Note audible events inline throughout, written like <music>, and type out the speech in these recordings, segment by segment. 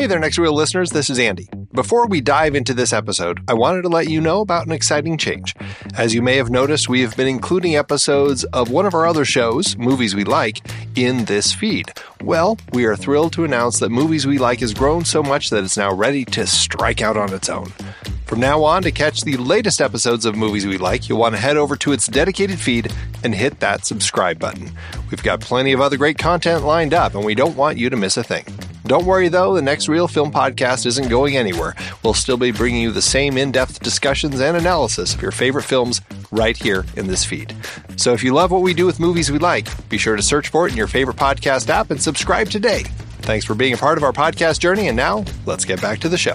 Hey there, Next Reel listeners. This is Andy. Before we dive into this episode, I wanted to let you know about an exciting change. As you may have noticed, we have been including episodes of one of our other shows, Movies We Like, in this feed. Well, we are thrilled to announce that Movies We Like has grown so much that it's now ready to strike out on its own. From now on, to catch the latest episodes of Movies We Like, you'll want to head over to its dedicated feed and hit that subscribe button. We've got plenty of other great content lined up, and we don't want you to miss a thing. Don't worry though, the next Reel Film podcast isn't going anywhere. We'll still be bringing you the same in depth discussions and analysis of your favorite films right here in this feed. So if you love what we do with movies we like, be sure to search for it in your favorite podcast app and subscribe today. Thanks for being a part of our podcast journey, and now let's get back to the show.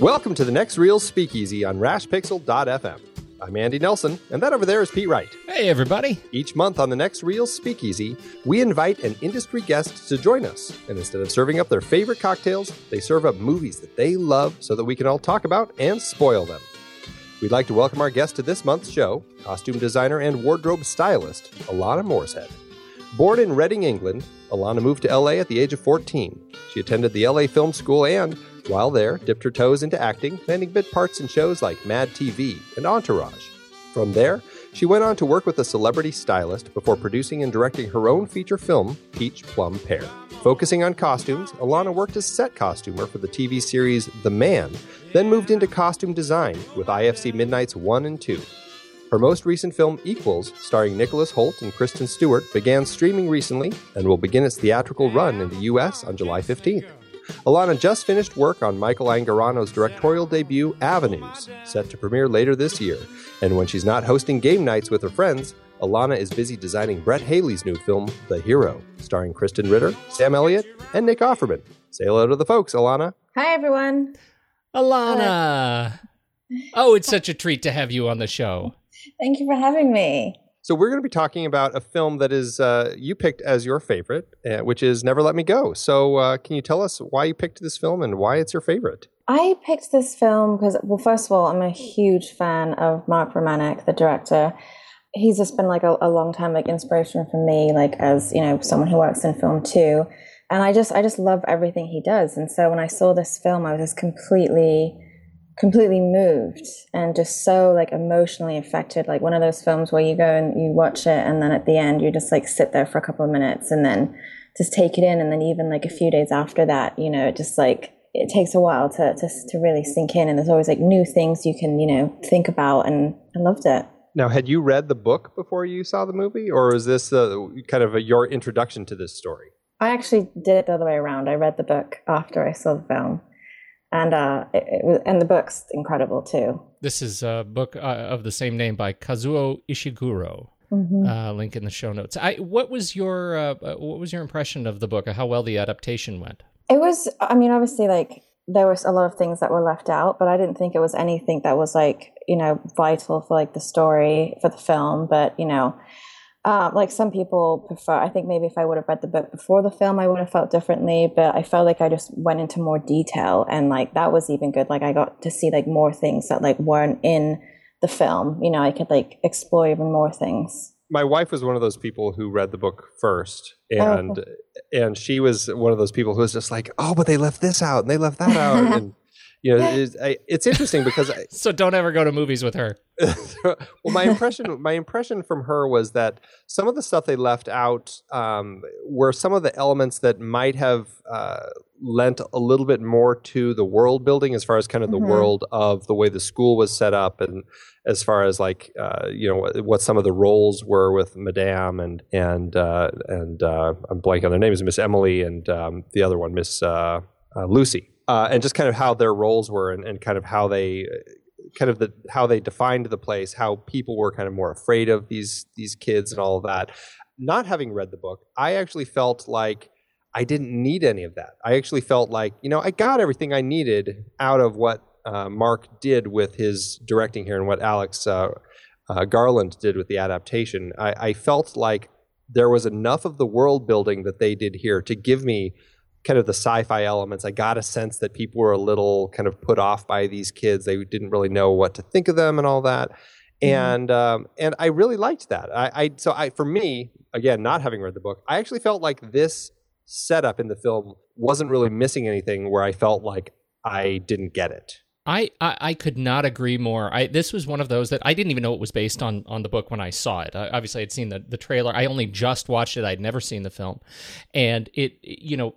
Welcome to the Next Reel Speakeasy on rashpixel.fm. I'm Andy Nelson, and that over there is Pete Wright. Hey, everybody. Each month on the Next Reel Speakeasy, we invite an industry guest to join us. And instead of serving up their favorite cocktails, they serve up movies that they love so that we can all talk about and spoil them. We'd like to welcome our guest to this month's show, costume designer and wardrobe stylist, Alana Morshead. Born in Reading, England, Alana moved to LA at the age of 14. She attended the LA Film School and, while there, dipped her toes into acting, landing bit parts in shows like Mad TV and Entourage. From there, she went on to work with a celebrity stylist before producing and directing her own feature film, Peach Plum Pear. Focusing on costumes, Alana worked as set costumer for the TV series The Man, then moved into costume design with IFC Midnights 1 and 2. Her most recent film, Equals, starring Nicholas Hoult and Kristen Stewart, began streaming recently and will begin its theatrical run in the U.S. on July 15th. Alana just finished work on Michael Angarano's directorial debut, Avenues, set to premiere later this year. And when she's not hosting game nights with her friends, Alana is busy designing Brett Haley's new film, The Hero, starring Krysten Ritter, Sam Elliott, and Nick Offerman. Say hello to the folks, Alana. Hi, everyone. Alana. Oh, it's such a treat to have you on the show. Thank you for having me. So we're going to be talking about a film that is uh, you picked as your favorite, uh, which is Never Let Me Go. So uh, can you tell us why you picked this film and why it's your favorite? I picked this film because, well, first of all, I'm a huge fan of Mark Romanek, the director. He's just been like a, a long time like inspiration for me, like as you know, someone who works in film too. And I just, I just love everything he does. And so when I saw this film, I was just completely completely moved and just so like emotionally affected like one of those films where you go and you watch it and then at the end you just like sit there for a couple of minutes and then just take it in and then even like a few days after that you know it just like it takes a while to to, to really sink in and there's always like new things you can you know think about and i loved it. Now had you read the book before you saw the movie or is this uh, kind of a, your introduction to this story? I actually did it the other way around. I read the book after i saw the film and uh, it, it was, and the book's incredible too. This is a book uh, of the same name by Kazuo Ishiguro. Mm-hmm. Uh, link in the show notes. I, what was your uh, what was your impression of the book? How well the adaptation went? It was. I mean, obviously, like there was a lot of things that were left out, but I didn't think it was anything that was like, you know, vital for like the story for the film. But, you know, uh, like some people prefer, I think maybe if I would have read the book before the film, I would have felt differently. But I felt like I just went into more detail and like that was even good. Like I got to see like more things that like weren't in the film. You know, I could like explore even more things my wife was one of those people who read the book first and oh. and she was one of those people who was just like oh but they left this out and they left that out <laughs> and you know it's, it's interesting because I, <laughs> so don't ever go to movies with her. <laughs> Well my impression my impression from her was that some of the stuff they left out um, were some of the elements that might have uh, lent a little bit more to the world building as far as kind of the mm-hmm. world of the way the school was set up and as far as like uh, you know what, what, some of the roles were with Madame and and uh, and uh, I'm blanking on their names, Miss Emily and um, the other one, Miss uh, uh, Lucy, uh, and just kind of how their roles were and, and kind of how they kind of the how they defined the place, how people were kind of more afraid of these these kids and all of that. Not having read the book, I actually felt like I didn't need any of that. I actually felt like, you know, I got everything I needed out of what uh, Mark did with his directing here and what Alex uh, uh, Garland did with the adaptation, I, I, felt like there was enough of the world building that they did here to give me kind of the sci-fi elements. I got a sense that people were a little kind of put off by these kids. They didn't really know what to think of them and all that. Mm-hmm. And um, and I really liked that. I, I so I for me again, not having read the book, I actually felt like this setup in the film wasn't really missing anything. Where I felt like I didn't get it. I, I, I could not agree more. I this was one of those that I didn't even know it was based on on the book when I saw it. I, obviously, I'd seen the, the trailer. I only just watched it. I'd never seen the film, and it you know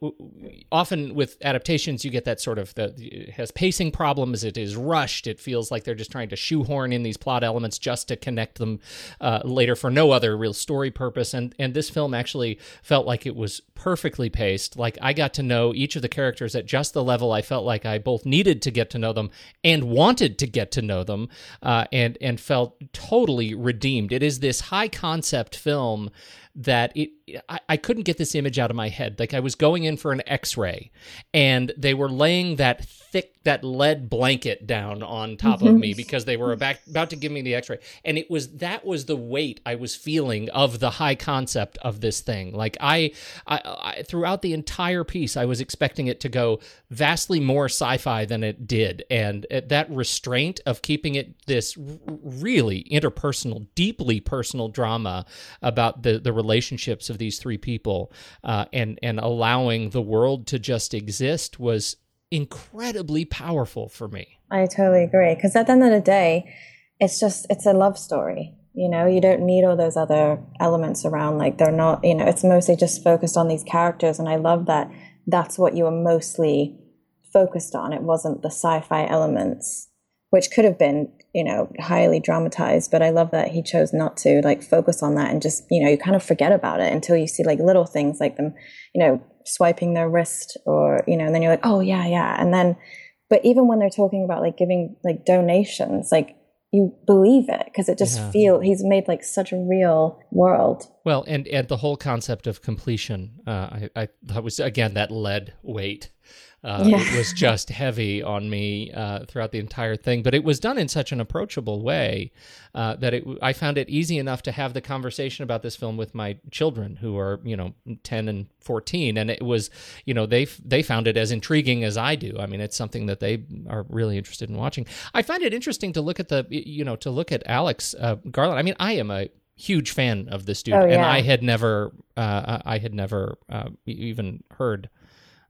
often with adaptations you get that sort of the it has pacing problems. It is rushed. It feels like they're just trying to shoehorn in these plot elements just to connect them uh, later for no other real story purpose. And and this film actually felt like it was perfectly paced. Like I got to know each of the characters at just the level I felt like I both needed to get to know them and wanted to get to know them uh, and and felt totally redeemed. It is this high concept film that it I, I couldn't get this image out of my head. Like I was going in for an X-ray, and they were laying that thick that lead blanket down on top mm-hmm. of me because they were about, about to give me the X-ray, and it was that was the weight I was feeling of the high concept of this thing. Like I, I, I throughout the entire piece, I was expecting it to go vastly more sci-fi than it did, and that restraint of keeping it this really interpersonal, deeply personal drama about the the relationships of these three people uh, and and allowing the world to just exist was incredibly powerful for me. I totally agree because at the end of the day, it's just it's a love story. You know, you don't need all those other elements around. Like they're not. You know, it's mostly just focused on these characters, and I love that. That's what you were mostly focused on. It wasn't the sci-fi elements, which could have been you know, highly dramatized, but I love that he chose not to like focus on that and just, you know, you kind of forget about it until you see like little things like them, you know, swiping their wrist or, you know, and then you're like, oh yeah, yeah. And then, but even when they're talking about like giving like donations, like you believe it because it just yeah. feel he's made like such a real world. Well, and and the whole concept of completion, uh, I I that was again that lead weight uh, yeah. It was just heavy on me uh, throughout the entire thing, but it was done in such an approachable way uh, that it, I found it easy enough to have the conversation about this film with my children, who are you know ten and fourteen, and it was you know they they found it as intriguing as I do. I mean, it's something that they are really interested in watching. I find it interesting to look at the you know to look at Alex uh, Garland. I mean, I am a huge fan of this dude, oh, yeah. and I had never uh, I had never uh, even heard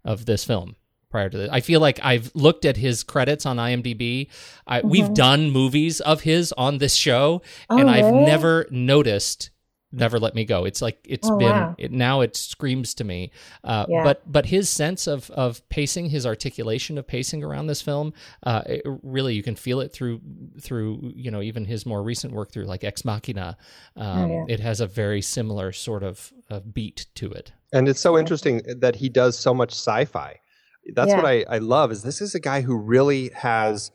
of this film prior to this. I feel like I've looked at his credits on IMDb. I, mm-hmm. We've done movies of his on this show, oh, and I've never noticed never let me go it's like it's oh, been wow. it, now it screams to me uh, yeah. but but his sense of of pacing his articulation of pacing around this film uh, really you can feel it through through you know even his more recent work through like ex machina oh, um, oh, yeah. it has a very similar sort of, of beat to it and it's so interesting that he does so much sci-fi that's yeah. what I, I love is this is a guy who really has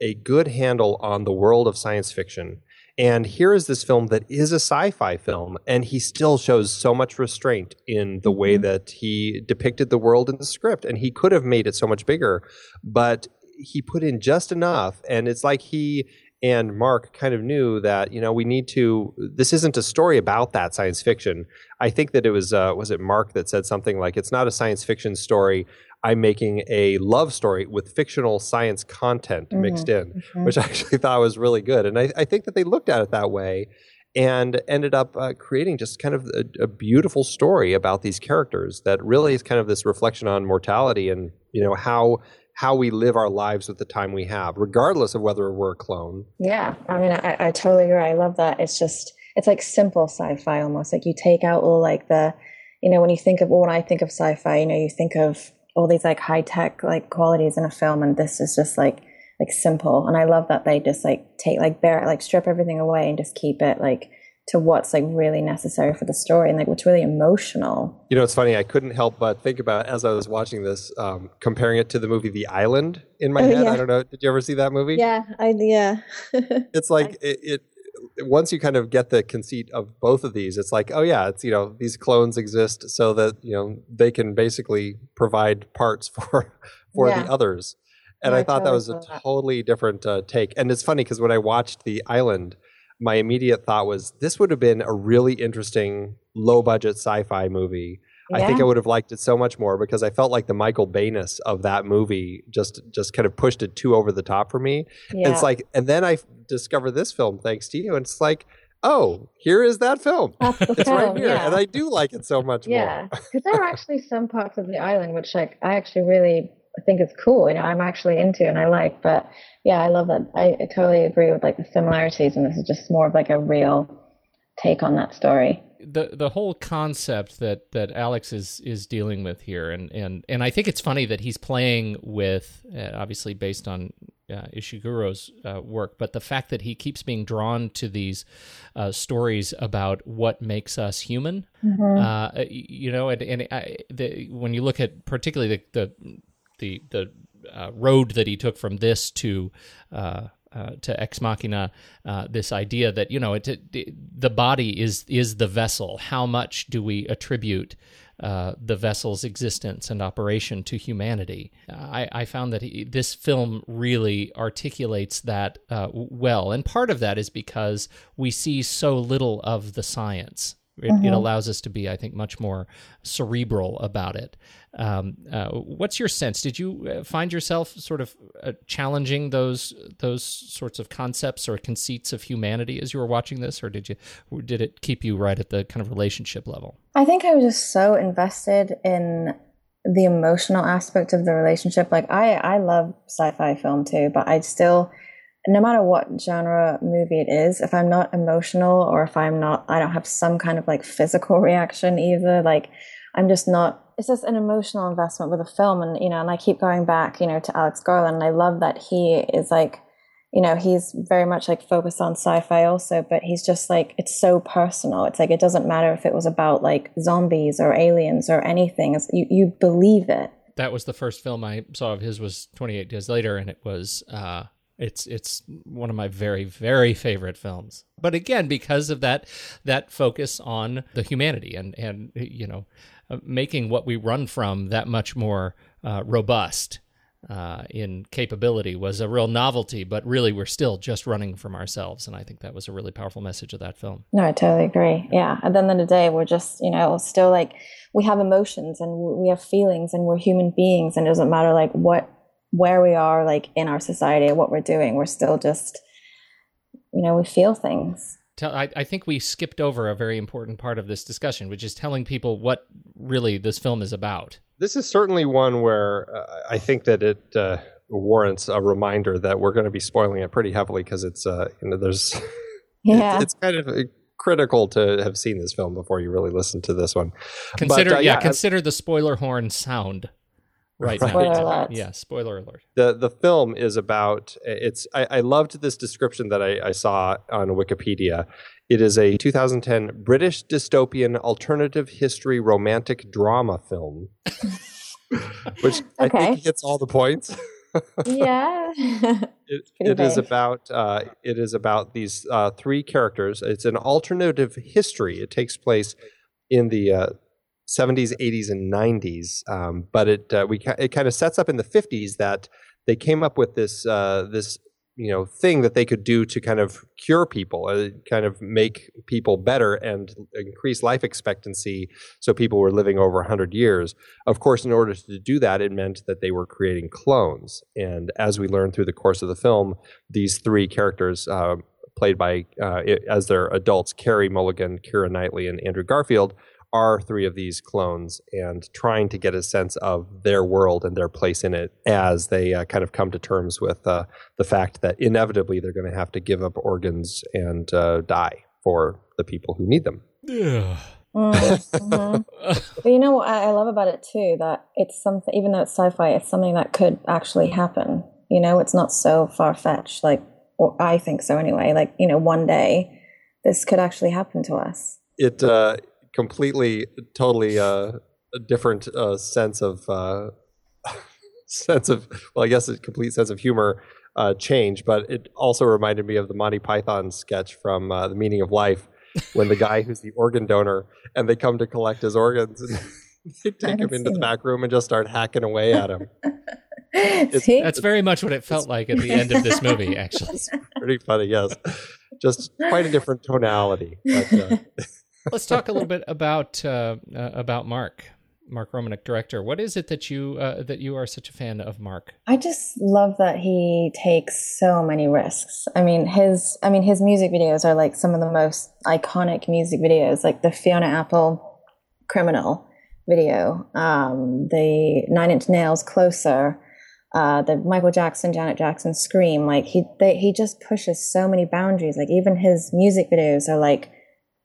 a good handle on the world of science fiction And here is this film that is a sci fi film, and he still shows so much restraint in the way Mhm. that he depicted the world in the script. And he could have made it so much bigger, but he put in just enough. And it's like he and Mark kind of knew that, you know, we need to, this isn't a story about that science fiction. I think that it was, uh, was it Mark that said something like, it's not a science fiction story. I'm making a love story with fictional science content mixed in Mhm. which I actually <laughs> thought was really good. And I, I think that they looked at it that way and ended up uh, creating just kind of a, a beautiful story about these characters that really is kind of this reflection on mortality and you know how how we live our lives with the time we have, regardless of whether we're a clone. Yeah, I mean, I, I totally agree. I love that. It's just, it's like simple sci-fi almost. Like you take out all like the, you know, when you think of, well, when I think of sci-fi, you know, you think of all these like high tech like qualities in a film, and this is just like like simple. And I love that they just like take like bear like strip everything away and just keep it like to what's like really necessary for the story and like what's really emotional. You know, it's funny. I couldn't help but think about as I was watching this, um, comparing it to the movie The Island in my Oh, head. yeah. I don't know. Did you ever see that movie? Yeah, I yeah. <laughs> it's like it, it once you kind of get the conceit of both of these it's like oh yeah it's you know these clones exist so that you know they can basically provide parts <laughs> for for Yeah. the others and No, i I thought that was a that. totally different uh, take and it's funny because when i watched the island my immediate thought was this would have been a really interesting low budget sci-fi movie I think I would have liked it so much more because I felt like the Michael Bayness of that movie just just kind of pushed it too over the top for me. yeah. It's like, and then I discovered this film thanks to you, and it's like, oh, here is that film. That's the It's right here, yeah. and I do like it so much Yeah, more. because there are <laughs> actually some parts of the island which like I actually really think is cool. You know, I'm actually into and I like. But yeah, I love that. I, I totally agree with like the similarities, and this is just more of like a real take on that story. the the whole concept that that Alex is is dealing with here, and and and I think it's funny that he's playing with, uh, obviously based on uh, Ishiguro's uh, work, but the fact that he keeps being drawn to these uh, stories about what makes us human, uh, you know, and and I, the, when you look at particularly the the the, the uh, road that he took from this to uh, to Ex Machina, uh, this idea that you know it, it, the body is is the vessel. How much do we attribute uh, the vessel's existence and operation to humanity? I, I found that he, this film really articulates that uh, well, and part of that is because we see so little of the science. It, it allows us to be, I think, much more cerebral about it. Um, uh, what's your sense? Did you uh, find yourself sort of uh, challenging those those sorts of concepts or conceits of humanity as you were watching this, or did you or did it keep you right at the kind of relationship level? I think I was just so invested in the emotional aspect of the relationship. Like I, I love sci-fi film too, but I still, no matter what genre movie it is, if I'm not emotional or if I'm not, I don't have some kind of like physical <laughs> reaction either. Like I'm just not. It's just an emotional investment with a film, and you know, and I keep going back, you know, to Alex Garland. And I love that he is like you know he's very much like focused on sci-fi also but he's just like it's so personal it's like it doesn't matter if it was about like zombies or aliens or anything it's, you, you believe it That was the first film I saw of his was 28 Days Later, and it was uh, it's it's one of my very very favorite films. But again, because of that that focus on the humanity and and you know making what we run from that much more uh, robust uh, in capability was a real novelty. But really, we're still just running from ourselves, and I think that was a really powerful message of that film. no i totally agree yeah at the end of the day we're just you know still like we have emotions and we have feelings and we're human beings and it doesn't matter like what where we are like in our society or what we're doing we're still just you know we feel things I, I think we skipped over a very important part of this discussion, which is telling people what really this film is about. This is certainly one where uh, I think that it uh, warrants a reminder that we're going to be spoiling it pretty heavily because it's uh, you know there's <laughs> yeah it's, it's kind of uh, critical to have seen this film before you really listen to this one. Consider But, uh, yeah, yeah, consider the spoiler horn sound right, Right. Spoiler alert. Yeah, spoiler alert. the the film is about it's I, I loved this description that I, I saw on Wikipedia. It is a 2010 British dystopian alternative history romantic drama film, <laughs> which I think hits all the points. yeah. <laughs> it, it is about uh, it is about these uh, three characters. It's an alternative history. It takes place in the uh, 70s, 80s, and 90s, um, but it uh, we it kind of sets up in the 50s that they came up with this uh, this you know thing that they could do to kind of cure people uh, kind of make people better and increase life expectancy so people were living over 100 years. Of course in order to do that it meant that they were creating clones. And as we learn through the course of the film these three characters uh, played by uh, as their adults carey mulligan keira knightley and andrew garfield are three of these clones and trying to get a sense of their world and their place in it as they uh, kind of come to terms with uh, the fact that inevitably they're going to have to give up organs and uh, die for the people who need them. Yeah. mm-hmm. <laughs> but you know what I love about it too that it's something even though it's sci-fi it's something that could actually happen you know it's not so far-fetched like or i think so anyway like you know one day this could actually happen to us it uh completely, totally uh, a different uh, sense of uh, <laughs> sense of well, I guess a complete sense of humor uh, change. But it also reminded me of the Monty Python sketch from uh, The Meaning of Life, when the guy who's the organ donor and they come to collect his organs and <laughs> they take him into the back room and just start hacking away at him. <laughs> See? That's very much what it felt like at the end of this movie, actually. pretty funny, yes. Just quite a different tonality. But, uh, Let's talk a little bit about uh, uh, about Mark. Mark Romanek, director. What is it that you uh, that you are such a fan of Mark? I just love that he takes so many risks. I mean, his I mean his music videos are like some of the most iconic music videos, like the Fiona Apple "Criminal" video, um, the Nine Inch Nails "Closer," uh, the Michael Jackson, Janet Jackson "Scream." Like he they, he just pushes so many boundaries. Like even his music videos are like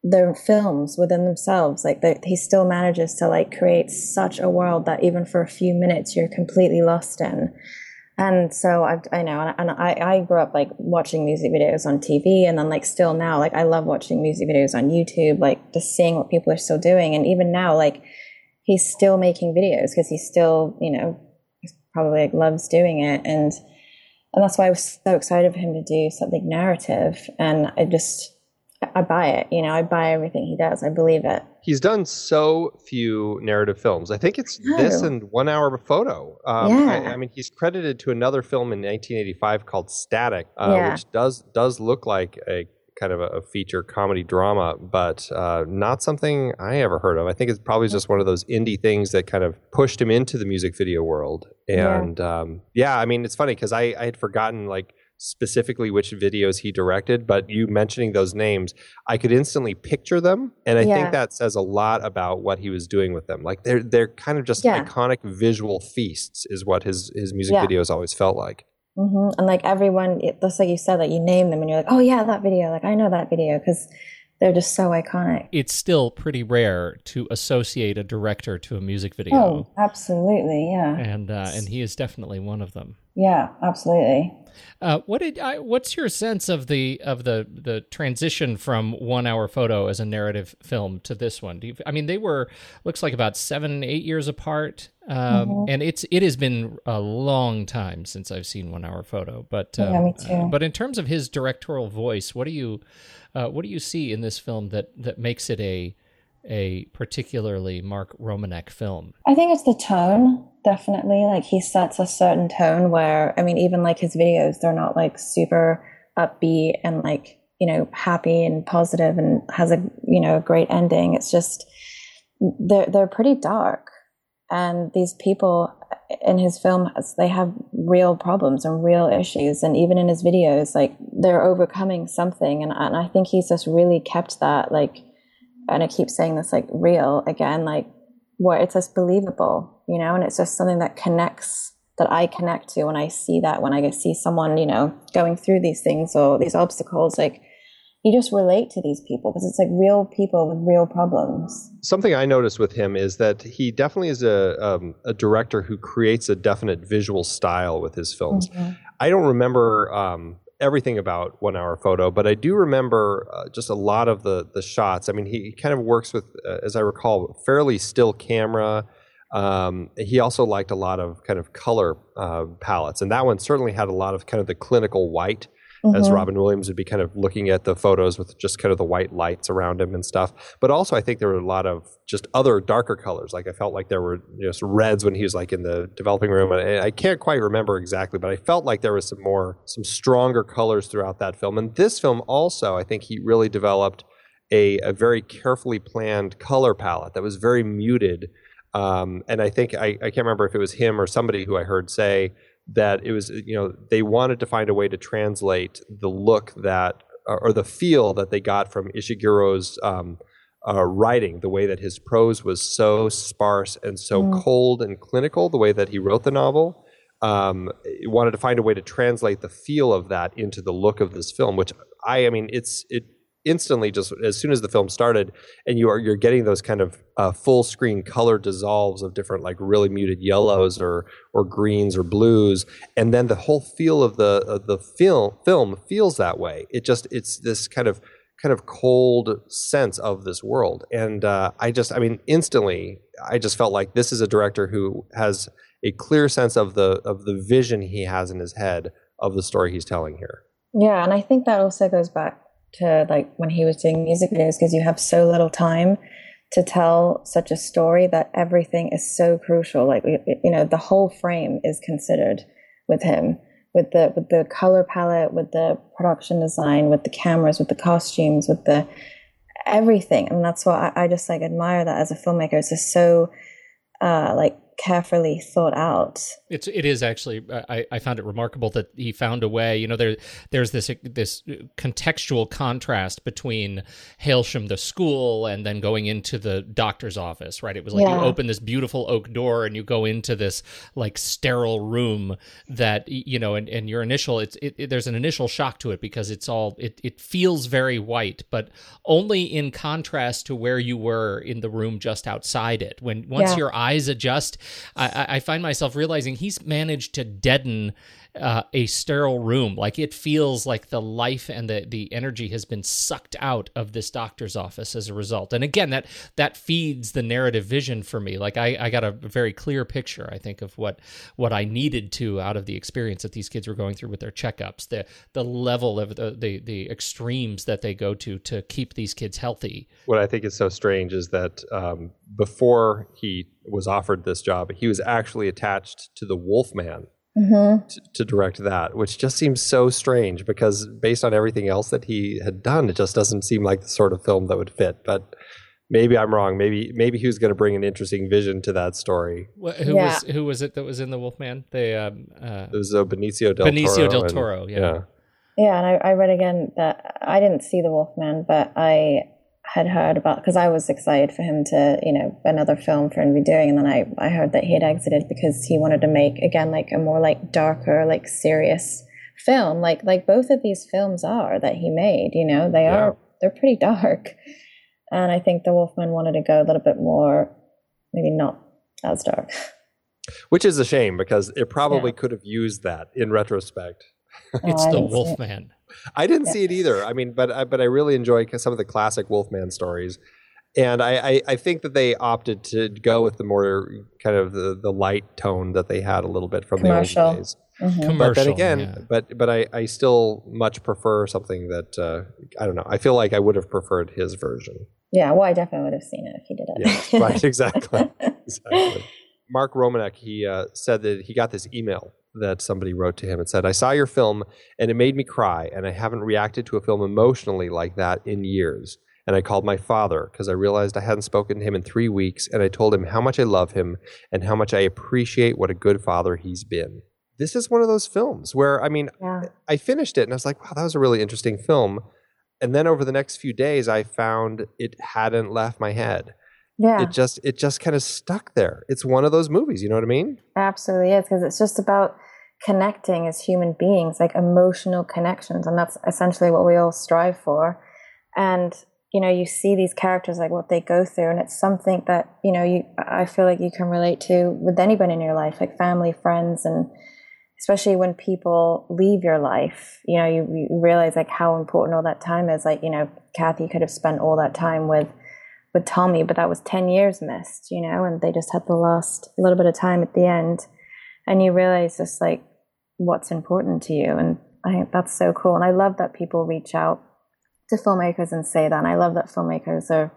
their films within themselves like he still manages to like create such a world that even for a few minutes you're completely lost in. And so I, I know and, I, I grew up like watching music videos on tv and then like still now like i love watching music videos on youtube like just seeing what people are still doing. And even now like he's still making videos because he's still you know probably like loves doing it. And and that's why i was so excited for him to do something narrative. And i just I buy it. You know, I buy everything he does. I believe it. He's done so few narrative films. I think it's this and One Hour of Photo. Um, yeah. I, I, mean, he's credited to another film in 1985 called Static, uh, yeah. which does does look like a kind of a, a feature comedy drama, but uh, not something I ever heard of. I think it's probably just one of those indie things that kind of pushed him into the music video world. And yeah, um, yeah I mean, it's funny because I, I had forgotten like specifically which videos he directed, but you mentioning those names, I could instantly picture them, and I yeah. think that says a lot about what he was doing with them. Like they're they're kind of just yeah. iconic visual feasts, is what his his music yeah. videos always felt like. Mm-hmm. And like everyone, that's like you said, that like you name them, and you're like, oh yeah, that video. Like I know that video because they're just so iconic. It's still pretty rare to associate a director to a music video. Oh, absolutely, yeah. And uh, and he is definitely one of them. Yeah, absolutely. Uh, what did I, what's your sense of the of the the transition from one hour photo as a narrative film to this one? You, I mean, they were looks like about seven eight years apart, um, mm-hmm. and it's it has been a long time since I've seen one hour photo. But um, yeah, too. Uh, but in terms of his directorial voice, what do you uh, what do you see in this film that that makes it a a particularly Mark Romanek film? I think it's the tone, definitely. Like he sets a certain tone where, I mean, even like his videos, they're not like super upbeat and like, you know, happy and positive and has a, you know, a great ending. It's just, they're, they're pretty dark. And these people in his film, they have real problems and real issues. And even in his videos, like they're overcoming something. And, and I think he's just really kept that like, and I keep saying this like real again, like where it's just believable, you know, and it's just something that connects that I connect to when I see that when I see someone, you know, going through these things or these obstacles, like you just relate to these people because it's like real people with real problems. Something I noticed with him is that he definitely is a um, a director who creates a definite visual style with his films. Mm-hmm. I don't remember um, everything about one hour photo, but I do remember uh, just a lot of the the shots. I mean, he, kind of works with, uh, as I recall, fairly still camera. Um, he also liked a lot of kind of color uh, palettes, and that one certainly had a lot of kind of the clinical white mm-hmm. as Robin Williams would be kind of looking at the photos with just kind of the white lights around him and stuff. But also, I think there were a lot of just other darker colors. Like I felt like there were just reds when he was like in the developing room. And I can't quite remember exactly, but I felt like there was some more, some stronger colors throughout that film. And this film also, I think he really developed a, a very carefully planned color palette that was very muted. Um, and I think I, I can't remember if it was him or somebody who I heard say that it was you know they wanted to find a way to translate the look that or the feel that they got from Ishiguro's um, uh, writing, the way that his prose was so sparse and so mm. cold and clinical, the way that he wrote the novel. Um, wanted to find a way to translate the feel of that into the look of this film, which I, I mean, it's it instantly just as soon as the film started and you are you're getting those kind of uh, full screen color dissolves of different like really muted yellows or or greens or blues and then the whole feel of the of the film film feels that way. It just it's this kind of kind of cold sense of this world. And uh, i just i mean instantly i just felt like this is a director who has a clear sense of the of the vision he has in his head of the story he's telling here. Yeah and i think that also goes back to like when he was doing music videos because you have so little time to tell such a story that everything is so crucial. Like you know the whole frame is considered with him with the with the color palette with the production design with the cameras with the costumes with the everything. And that's why I, I just like admire that as a filmmaker. It's just so uh like carefully thought out. It's it is actually I, I found it remarkable that he found a way. You know, there there's this this contextual contrast between Hailsham the school and then going into the doctor's office. Right? It was like yeah. you open this beautiful oak door and you go into this like sterile room that you know, and, and your initial it's it, it, there's an initial shock to it because it's all it it feels very white, but only in contrast to where you were in the room just outside it. When once yeah. your eyes adjust I, I find myself realizing he's managed to deaden uh, a sterile room. Like it feels like the life and the the energy has been sucked out of this doctor's office as a result. And again, that that feeds the narrative vision for me. Like I, I got a very clear picture, I think, of what what I needed to out of the experience that these kids were going through with their checkups, the the level of the the, the extremes that they go to to keep these kids healthy. What I think is so strange is that um, before he was offered this job, he was actually attached to the Wolfman mm-hmm. to, to, direct that, which just seems so strange because based on everything else that he had done, it just doesn't seem like the sort of film that would fit. But maybe I'm wrong. Maybe maybe he was going to bring an interesting vision to that story. who yeah. was who was it that was in the Wolfman? They um, uh, it was uh, Benicio del Benicio Toro del Toro. And, yeah. yeah. Yeah, and I, I read again that I didn't see the Wolfman, but I had heard about because I was excited for him to, you know, another film for him to be doing, and then I I heard that he had exited because he wanted to make again like a more like darker, like serious film, like like both of these films are that he made. You know, they yeah. are they're pretty dark, and I think the Wolfman wanted to go a little bit more, maybe not as dark. Which is a shame because it probably yeah. could have used that in retrospect. it's oh, the Wolfman. I didn't yeah. see it either. I mean, but I, but I really enjoy some of the classic Wolfman stories, and I, I, I think that they opted to go with the more kind of the, the light tone that they had a little bit from Commercial. the old days. Mm-hmm. But then again, yeah. but but I, I still much prefer something that uh, I don't know. I feel like I would have preferred his version. Yeah, well, I definitely would have seen it if he did it. Yeah, right, <laughs> exactly, exactly. Mark Romanek, he uh, said that he got this email that somebody wrote to him and said, I saw your film and it made me cry, and I haven't reacted to a film emotionally like that in years. And I called my father because I realized I hadn't spoken to him in three weeks, and I told him how much I love him and how much I appreciate what a good father he's been. This is one of those films where, I mean, yeah. I finished it and I was like, wow, that was a really interesting film. And then over the next few days, I found it hadn't left my head yeah it just it just kind of stuck there it's one of those movies you know what i mean absolutely is because it's just about connecting as human beings like emotional connections and that's essentially what we all strive for and you know you see these characters like what they go through and it's something that you know you i feel like you can relate to with anybody in your life like family friends and especially when people leave your life you know you, you realize like how important all that time is like you know kathy could have spent all that time with with Tommy, but that was 10 years missed, you know, and they just had the last little bit of time at the end. And you realize just like what's important to you. And I think that's so cool. And I love that people reach out to filmmakers and say that. And I love that filmmakers are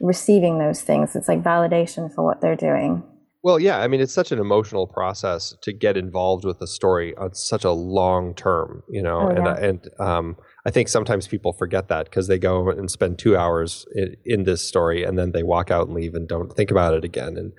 receiving those things. It's like validation for what they're doing. Well, yeah, I mean, it's such an emotional process to get involved with a story on such a long term, you know, Oh, and yeah. and um, I think sometimes people forget that because they go and spend two hours in, in this story and then they walk out and leave and don't think about it again, and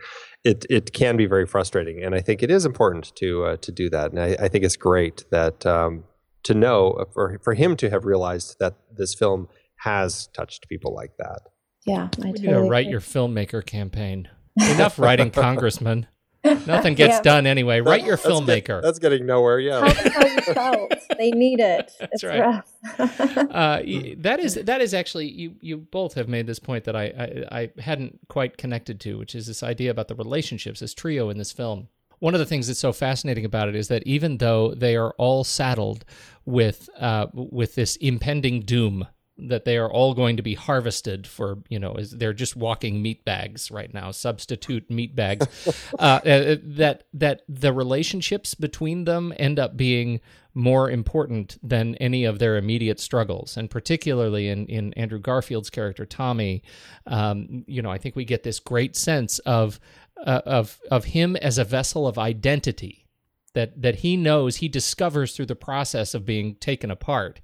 it it can be very frustrating. And I think it is important to uh, to do that, and I, I think it's great that um, to know uh, for for him to have realized that this film has touched people like that. Yeah, I We need to write agree. your filmmaker campaign. Enough writing <laughs> congressman. Nothing <laughs> gets Yeah. done anyway. Write your That's get- filmmaker. that's getting nowhere. Yeah. How you <laughs> felt. They need it. <laughs> it's right. rough. uh, that is that is actually you you both have made this point that I, I I hadn't quite connected to, which is this idea about the relationships, this trio in this film. One of the things that's so fascinating about it is that even though they are all saddled with uh, with this impending doom that they are all going to be harvested for you know is they're just walking meat bags right now substitute meat bags. <laughs> Uh, uh, that that the relationships between them end up being more important than any of their immediate struggles. And particularly in in Andrew Garfield's character Tommy um, you know I think we get this great sense of uh, of of him as a vessel of identity that that he knows he discovers through the process of being taken apart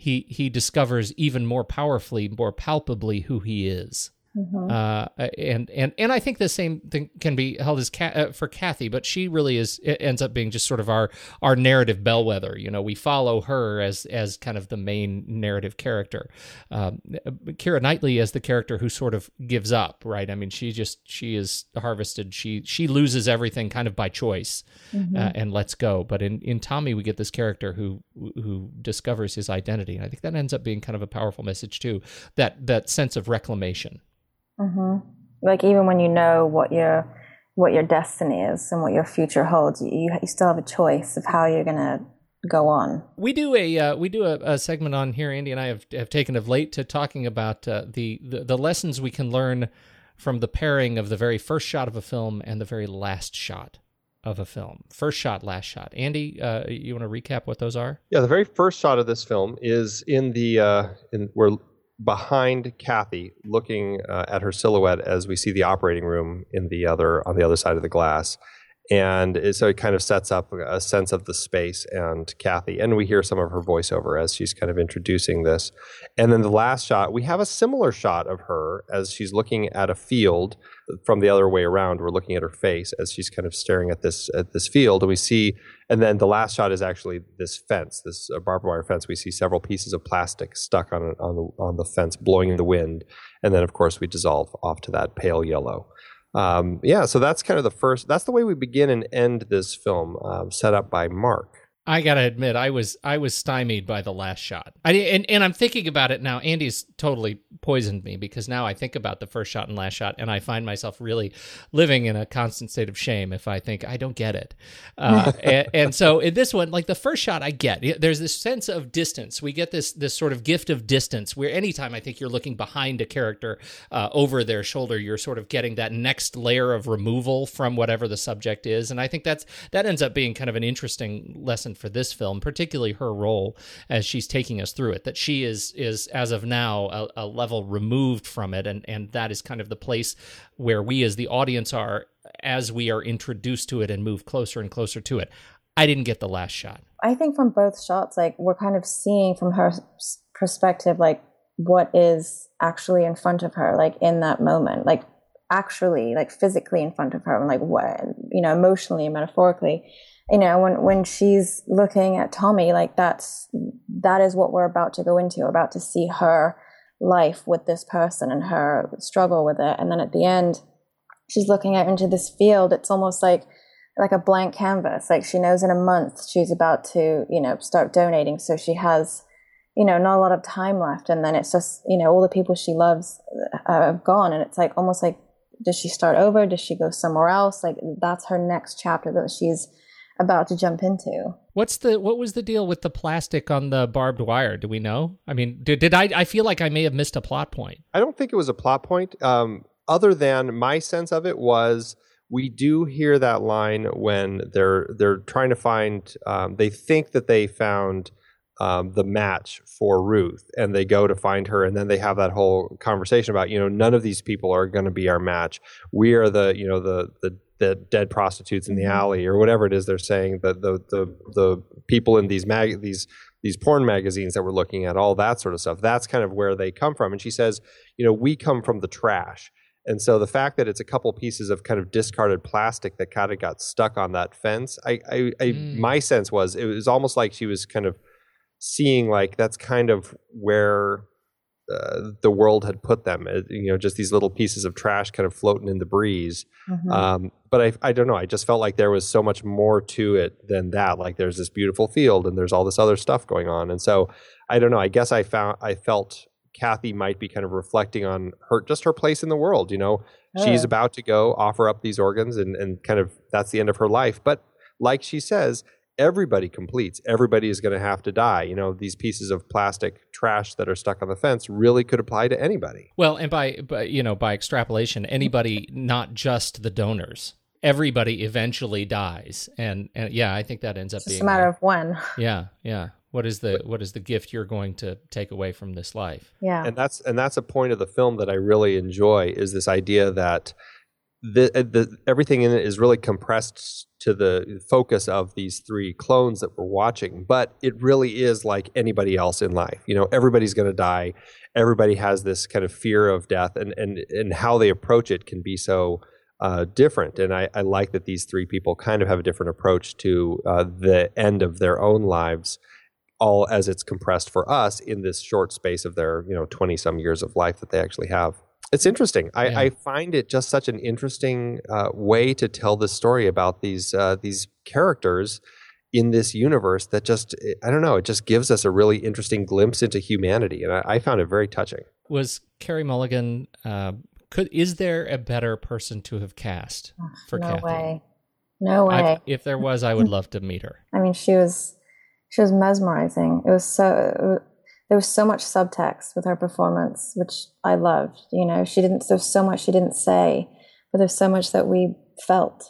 he he discovers even more powerfully more palpably who he is Mhm. uh, and and and I think the same thing can be held as Ca- uh, for Kathy, but she really is it ends up being just sort of our our narrative bellwether. You know, we follow her as as kind of the main narrative character. Um, Keira Knightley as the character who sort of gives up, right? I mean, she just she is harvested. She she loses everything kind of by choice Mm-hmm. uh, and lets go. But in in Tommy, we get this character who who discovers his identity, and I think that ends up being kind of a powerful message too. That that sense of reclamation. Hmm Like even when you know what your what your destiny is and what your future holds, you you, you still have a choice of how you're gonna go on. We do a uh, we do a, a segment on here. Andy and I have have taken of late to talking about uh, the, the the lessons we can learn from the pairing of the very first shot of a film and the very last shot of a film. First shot, last shot. Andy, uh, you want to recap what those are? Yeah, the very first shot of this film is in the uh, in we're behind Kathy, looking uh, at her silhouette as we see the operating room in the other on the other side of the glass, and so it kind of sets up a sense of the space and Kathy, and we hear some of her voiceover as she's kind of introducing this, and then the last shot we have a similar shot of her as she's looking at a field from the other way around. We're looking at her face as she's kind of staring at this at this field, and we see and then the last shot is actually this fence, this barbed wire fence. We see several pieces of plastic stuck on on the on the fence, blowing in the wind, and then of course we dissolve off to that pale yellow. Um, yeah, so that's kind of the first. That's the way we begin and end this film, um, set up by Mark. I gotta admit, I was I was stymied by the last shot. I and and I'm thinking about it now. Andy's totally poisoned me because now I think about the first shot and last shot, and I find myself really living in a constant state of shame if I think I don't get it. Uh, <laughs> and, and so in this one, like the first shot, I get there's this sense of distance. We get this this sort of gift of distance where anytime I think you're looking behind a character uh, over their shoulder, you're sort of getting that next layer of removal from whatever the subject is, and I think that's that ends up being kind of an interesting lesson for this film, particularly her role as she's taking us through it. That she is is as of now a, a level removed from it, and and that is kind of the place where we as the audience are as we are introduced to it and move closer and closer to it. I didn't get the last shot. I think from both shots, like we're kind of seeing from her perspective, like what is actually in front of her, like in that moment, like actually, like physically in front of her, and like what, you know, emotionally and metaphorically. You know, when when she's looking at Tommy, like that's that is what we're about to go into. We're about to see her life with this person and her struggle with it, and then at the end, she's looking out into this field. It's almost like like a blank canvas. Like she knows in a month she's about to, you know, start donating. So she has, you know, not a lot of time left. And then it's just, you know, all the people she loves uh, have gone. And it's like almost like, does she start over? Does she go somewhere else? Like that's her next chapter that she's about to jump into. What's the what was the deal with the plastic on the barbed wire? Do we know? I mean, did, did I? I feel like I may have missed a plot point. I don't think it was a plot point. Um, other than my sense of it was we do hear that line when they're they're trying to find. Um, they think that they found um, the match for Ruth, and they go to find her, and then they have that whole conversation about you know none of these people are going to be our match. We are the you know the the the dead prostitutes in the Mhm. alley or whatever it is they're saying that the the the people in these mag these these porn magazines that we're looking at all that sort of stuff that's kind of where they come from and she says you know we come from the trash and so the fact that it's a couple pieces of kind of discarded plastic that kind of got stuck on that fence i i, I Mm. my sense was it was almost like she was kind of seeing like that's kind of where uh, the world had put them uh, you know just these little pieces of trash kind of floating in the breeze Mhm. um, but I, I don't know. I just felt like there was so much more to it than that. Like there's this beautiful field and there's all this other stuff going on. And so I don't know. I guess I found I felt Kathy might be kind of reflecting on her just her place in the world. You know, she's Oh. about to go offer up these organs and and kind of that's the end of her life. But like she says, everybody completes. Everybody is going to have to die. You know, these pieces of plastic trash that are stuck on the fence really could apply to anybody. Well, and by, by you know by extrapolation, anybody, <laughs> not just the donors, everybody eventually dies, and and yeah, I think that ends up It's just being a matter of when. <laughs> yeah, yeah. What is the what is the gift you're going to take away from this life? Yeah. and that's and that's a point of the film that I really enjoy is this idea that the, uh, the everything in it is really compressed to the focus of these three clones that we're watching but it really is like anybody else in life. You know everybody's going to die. Everybody has this kind of fear of death and and and how they approach it can be so uh, different and I, I like that these three people kind of have a different approach to uh, the end of their own lives all as it's compressed for us in this short space of their you know 20 some years of life that they actually have it's interesting i, Yeah. I find it just such an interesting uh, way to tell the story about these uh, these characters in this universe that just i don't know it just gives us a really interesting glimpse into humanity and i, I found it very touching Was Carey Mulligan? Uh, could is there a better person to have cast for no Kathy? way. No way. I, if there was, I would love to meet her. <laughs> I mean, she was she was mesmerizing. It was so there was so much subtext with her performance, which I loved. You know, she didn't. There's so much she didn't say, but there's so much that we felt,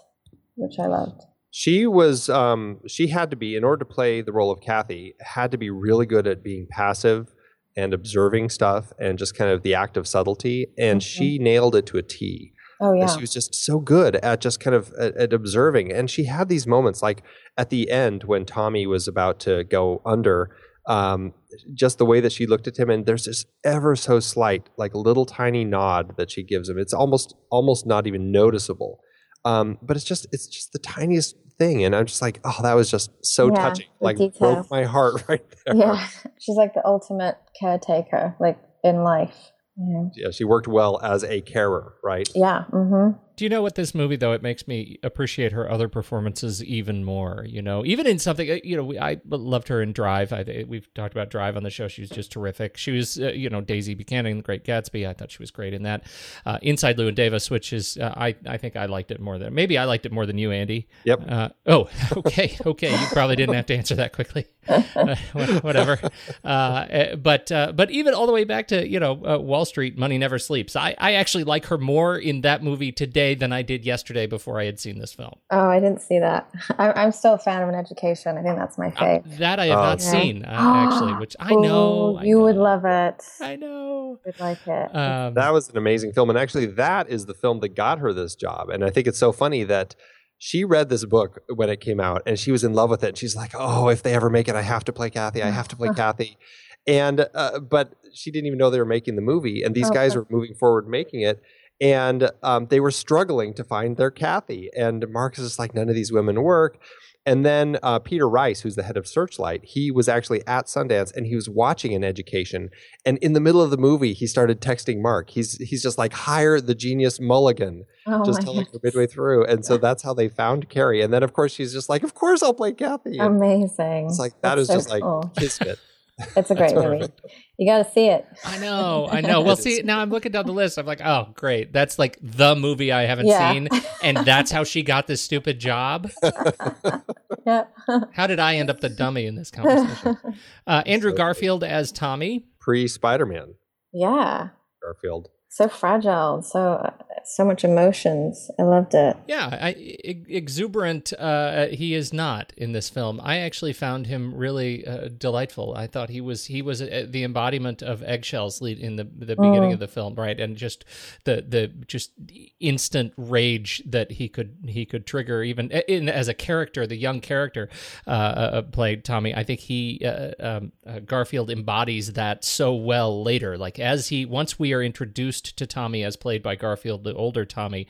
which I loved. she was um, she had to be in order to play the role of kathy had to be really good at being passive and observing stuff and just kind of the act of subtlety and Mhm. she nailed it to a t Oh And yeah, she was just so good at just kind of at, at observing and she had these moments like at the end when tommy was about to go under um, just the way that she looked at him and there's this ever so slight like little tiny nod that she gives him it's almost almost not even noticeable um, but it's just it's just the tiniest thing and i'm just like oh that was just so Yeah, touching like details. broke my heart <laughs> right there yeah. She's like the ultimate caretaker, like in life. Know? yeah she worked well as a carer right Yeah. Mm-hmm. Do you know what this movie though? It makes me appreciate her other performances even more. You know, even in something uh, you know, I loved her in Drive. I we've talked about Drive on the show. She was just terrific. She was uh, you know Daisy Buchanan, The Great Gatsby. I thought she was great in that. Uh, Inside Llewyn Davis, which is uh, I I think I liked it more than maybe I liked it more than you, Andy. Yep. Uh, oh, <laughs> okay, okay. You probably didn't have to answer that quickly. <laughs> Uh, whatever. Uh, uh, but uh, but even all the way back to you know uh, Wall Street, Money Never Sleeps. I I actually like her more in that movie today than I did yesterday before I had seen this film. Oh, I didn't see that. I, I'm still a fan of an education. I think that's my Uh, that I have Oh. not Yeah. seen uh, <gasps> actually, which I know Oh, I you would love it. I know. You would like it. Um, That was an amazing film. And actually, that is the film that got her this job. And I think it's so funny that she read this book when it came out and she was in love with it. And she's like, oh, if they ever make it, I have to play Kathy. I have to play <laughs> Kathy. And, uh, but she didn't even know they were making the movie. And these Oh, guys were moving forward making it. And um, they were struggling to find their Kathy. And Marcus is like, none of these women work. And then uh, Peter Rice, who's the head of Searchlight, he was actually at Sundance and he was watching an education. And in the middle of the movie, he started texting Mark. He's he's just like, hire the genius Mulligan, oh just telling her midway through. And so that's how they found Carey. And then of course she's just like, of course I'll play Kathy. And Amazing. it's like that That's is so just like cool. kismet. It's a <laughs> great movie. You got to see it. I know, I know. Well, see, now I'm looking down the list. I'm like, oh, great. That's like the movie I haven't Yeah. seen, and that's how she got this stupid job. <laughs> Yeah. <laughs> How did I end up the dummy in this conversation? Uh, Andrew Garfield as Tommy. Pre Spider Man yeah. Garfield. So fragile. So so much emotions. I loved it. Yeah, I, exuberant. Uh, he is not in this film. I actually found him really uh, delightful. I thought he was he was uh, the embodiment of eggshells lead in the the beginning Mm. of the film, right? And just the the just instant rage that he could he could trigger, even uh, in as a character, the young character uh, uh, played Tommy. I think he uh, um, uh, Garfield embodies that so well later. Like as he once we are introduced to Tommy as played by Garfield, the older Tommy.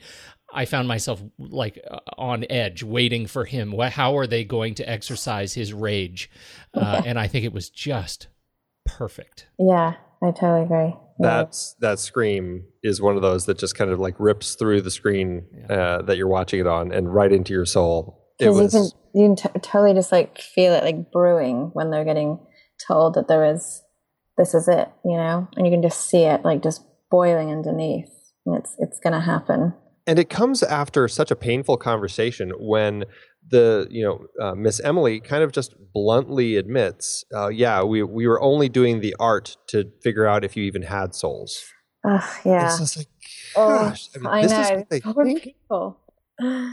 I found myself like uh, on edge, waiting for him. How are they going to exercise his rage? Uh, <laughs> and I think it was just perfect. Yeah, I totally agree. Yeah. That's that scream is one of those that just kind of like rips through the screen uh, that you're watching it on and right into your soul. It was you can you can t- totally just like feel it like brewing when they're getting told that there is this is it, you know, and you can just see it like just boiling underneath, it's it's gonna happen. and it comes after such a painful conversation when the you know uh, Miss Emily kind of just bluntly admits, uh, yeah, we we were only doing the art to figure out if you even had souls. Ugh, yeah. It's just like, Oh, gosh, I mean, I this know. is what they Poor think. people.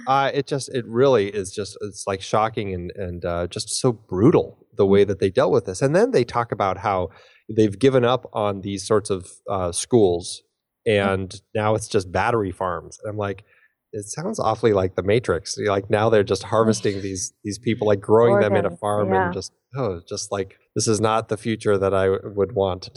Uh, <sighs> it just it really is just it's like shocking and and uh, just so brutal the way that they dealt with this. And then they talk about how they've given up on these sorts of uh, schools Mm-hmm. and now it's just battery farms. And I'm like, it sounds awfully like the Matrix. Like now they're just <laughs> harvesting these these people, like growing them in a farm yeah. and just oh, just like this is not the future that I would want. <laughs>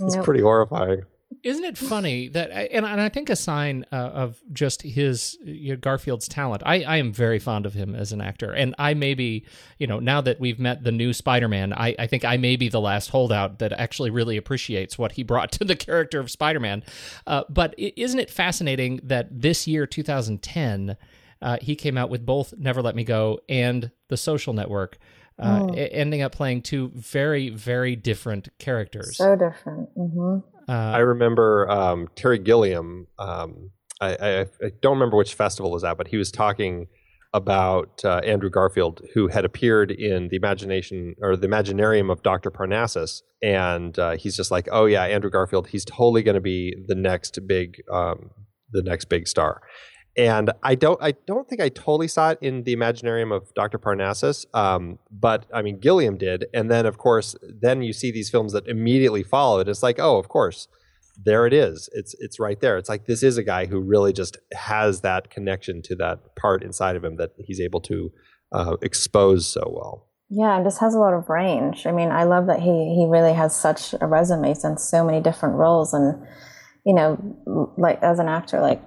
it's Nope. pretty horrifying. Isn't it funny that, and, and I think a sign uh, of just his you know, Garfield's talent. I, I am very fond of him as an actor, and I may be, you know, now that we've met the new Spider-Man, I, I think I may be the last holdout that actually really appreciates what he brought to the character of Spider-Man. Uh, but isn't it fascinating that this year, 2010, uh, he came out with both Never Let Me Go and The Social Network, uh, Oh. ending up playing two very, very different characters. So different. hmm uh, I remember um, Terry Gilliam. Um, I, I, I don't remember which festival was at, but he was talking about uh, Andrew Garfield, who had appeared in the imagination or the Imaginarium of Dr. Parnassus, and uh, he's just like, "Oh yeah, Andrew Garfield. He's totally going to be the next big, um, the next big star." And I don't, I don't think I totally saw it in the Imaginarium of Dr. Parnassus, um, but I mean Gilliam did, and then of course, then you see these films that immediately follow it. It's like, oh, of course, there it is. It's it's right there. It's like this is a guy who really just has that connection to that part inside of him that he's able to uh, expose so well. Yeah, and just has a lot of range. I mean, I love that he he really has such a resume, since so many different roles, and you know, like as an actor, like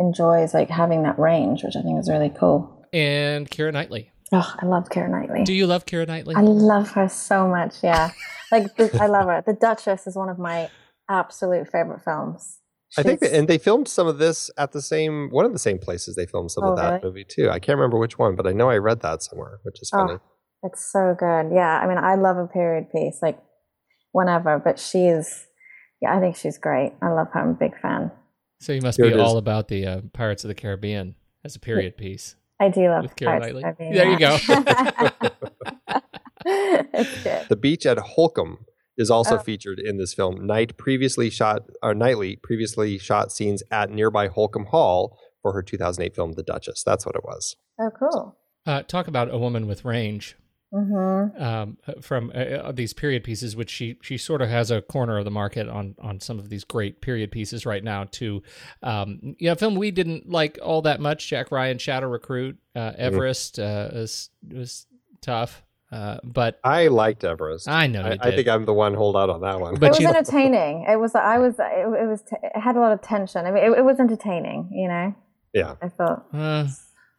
enjoys like having that range, which I think is really cool. and Keira Knightley. Oh, I love Keira Knightley. Do you love Keira Knightley? I love her so much. Yeah, <laughs> like the, I love her. The Duchess is one of my absolute favorite films. I think, that, and they filmed some of this at the same one of the same places they filmed some Oh, of that really? movie too. I can't remember which one, but I know I read that somewhere, which is Oh. funny. It's so good. Yeah. I mean, I love a period piece, like whenever, but she's, yeah, I think she's great. I love her. I'm a big fan. So you must Here be all about the uh, Pirates of the Caribbean as a period piece. I do love With Keira Pirates of Knightley? the There you go. Caribbean. <laughs> it's good. The beach at Holkham is also Oh. featured in this film. Knight previously shot, or Knightley previously shot scenes at nearby Holkham Hall for her 2008 film The Duchess. That's what it was. Oh, cool. Uh, talk about a woman with range Mm-hmm. um, from uh, uh, these period pieces, which she she sort of has a corner of the market on on some of these great period pieces right now. To um, yeah, a film we didn't like all that much. Jack Ryan, Shadow Recruit, uh, Everest uh, was was tough, uh, but I liked Everest. I know I. I think I'm the one holdout on that one. But it was you- entertaining. It was, I was, it, it was, it had a lot of tension. I mean, it, it was entertaining, you know? yeah. I thought, Uh,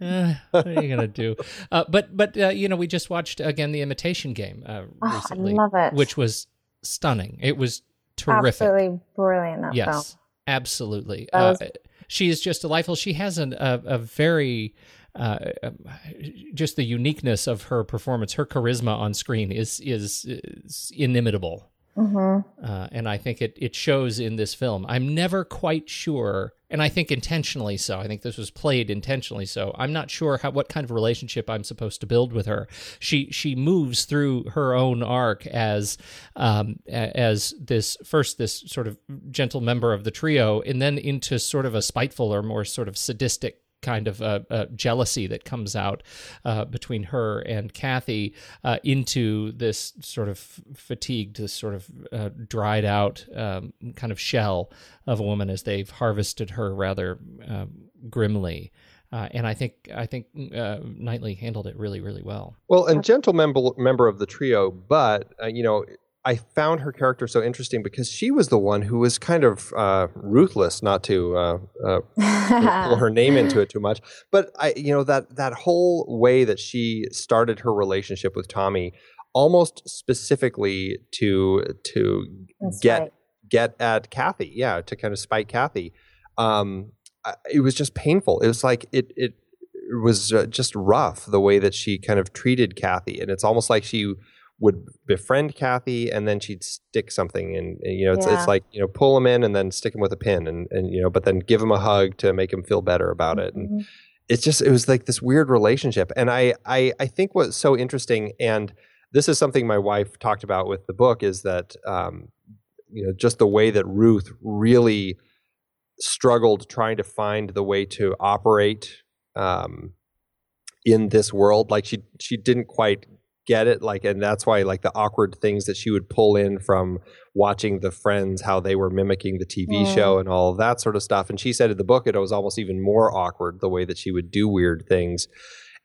eh, what are you gonna do? <laughs> Uh, but but uh, you know, we just watched again the Imitation Game uh, oh, I recently, love it. which was stunning. It was terrific. Absolutely brilliant, that yes, film. absolutely. Uh, was- she is just delightful. She has an, a a very uh, um, just the uniqueness of her performance, her charisma on screen is is, is inimitable. Mm-hmm. Uh, and I think it, it shows in this film. I'm never quite sure, and I think intentionally so. I think this was played intentionally so. I'm not sure how what kind of relationship I'm supposed to build with her. She she moves through her own arc as um, as this first this sort of gentle member of the trio, and then into sort of a spiteful or more sort of sadistic kind of uh, uh, jealousy that comes out uh, between her and Kathy uh, into this sort of fatigued, this sort of uh, dried out um, kind of shell of a woman as they've harvested her rather um, grimly. Uh, and I think I think Knightley handled it really really well. Well, and gentle member member of the trio, but you know I found her character so interesting because she was the one who was kind of uh, ruthless, not to uh, uh, <laughs> pull her name into it too much. But I, you know, that that whole way that she started her relationship with Tommy, almost specifically to to That's get right. get at Kathy, yeah, to kind of spite Kathy. Um, it was just painful. It was like it it was uh, just rough the way that she kind of treated Kathy, and it's almost like she would befriend Kathy and then she'd stick something in you know it's, yeah. it's like you know pull him in and then stick him with a pin and and you know but then give him a hug to make him feel better about it and mm-hmm. it's just it was like this weird relationship and I I I think what's so interesting and this is something my wife talked about with the book is that um, you know just the way that Ruth really struggled trying to find the way to operate um, in this world like she she didn't quite get it like and that's why like the awkward things that she would pull in from watching the friends how they were mimicking the tv show and all that sort of stuff and she said in the book it was almost even more awkward the way that she would do weird things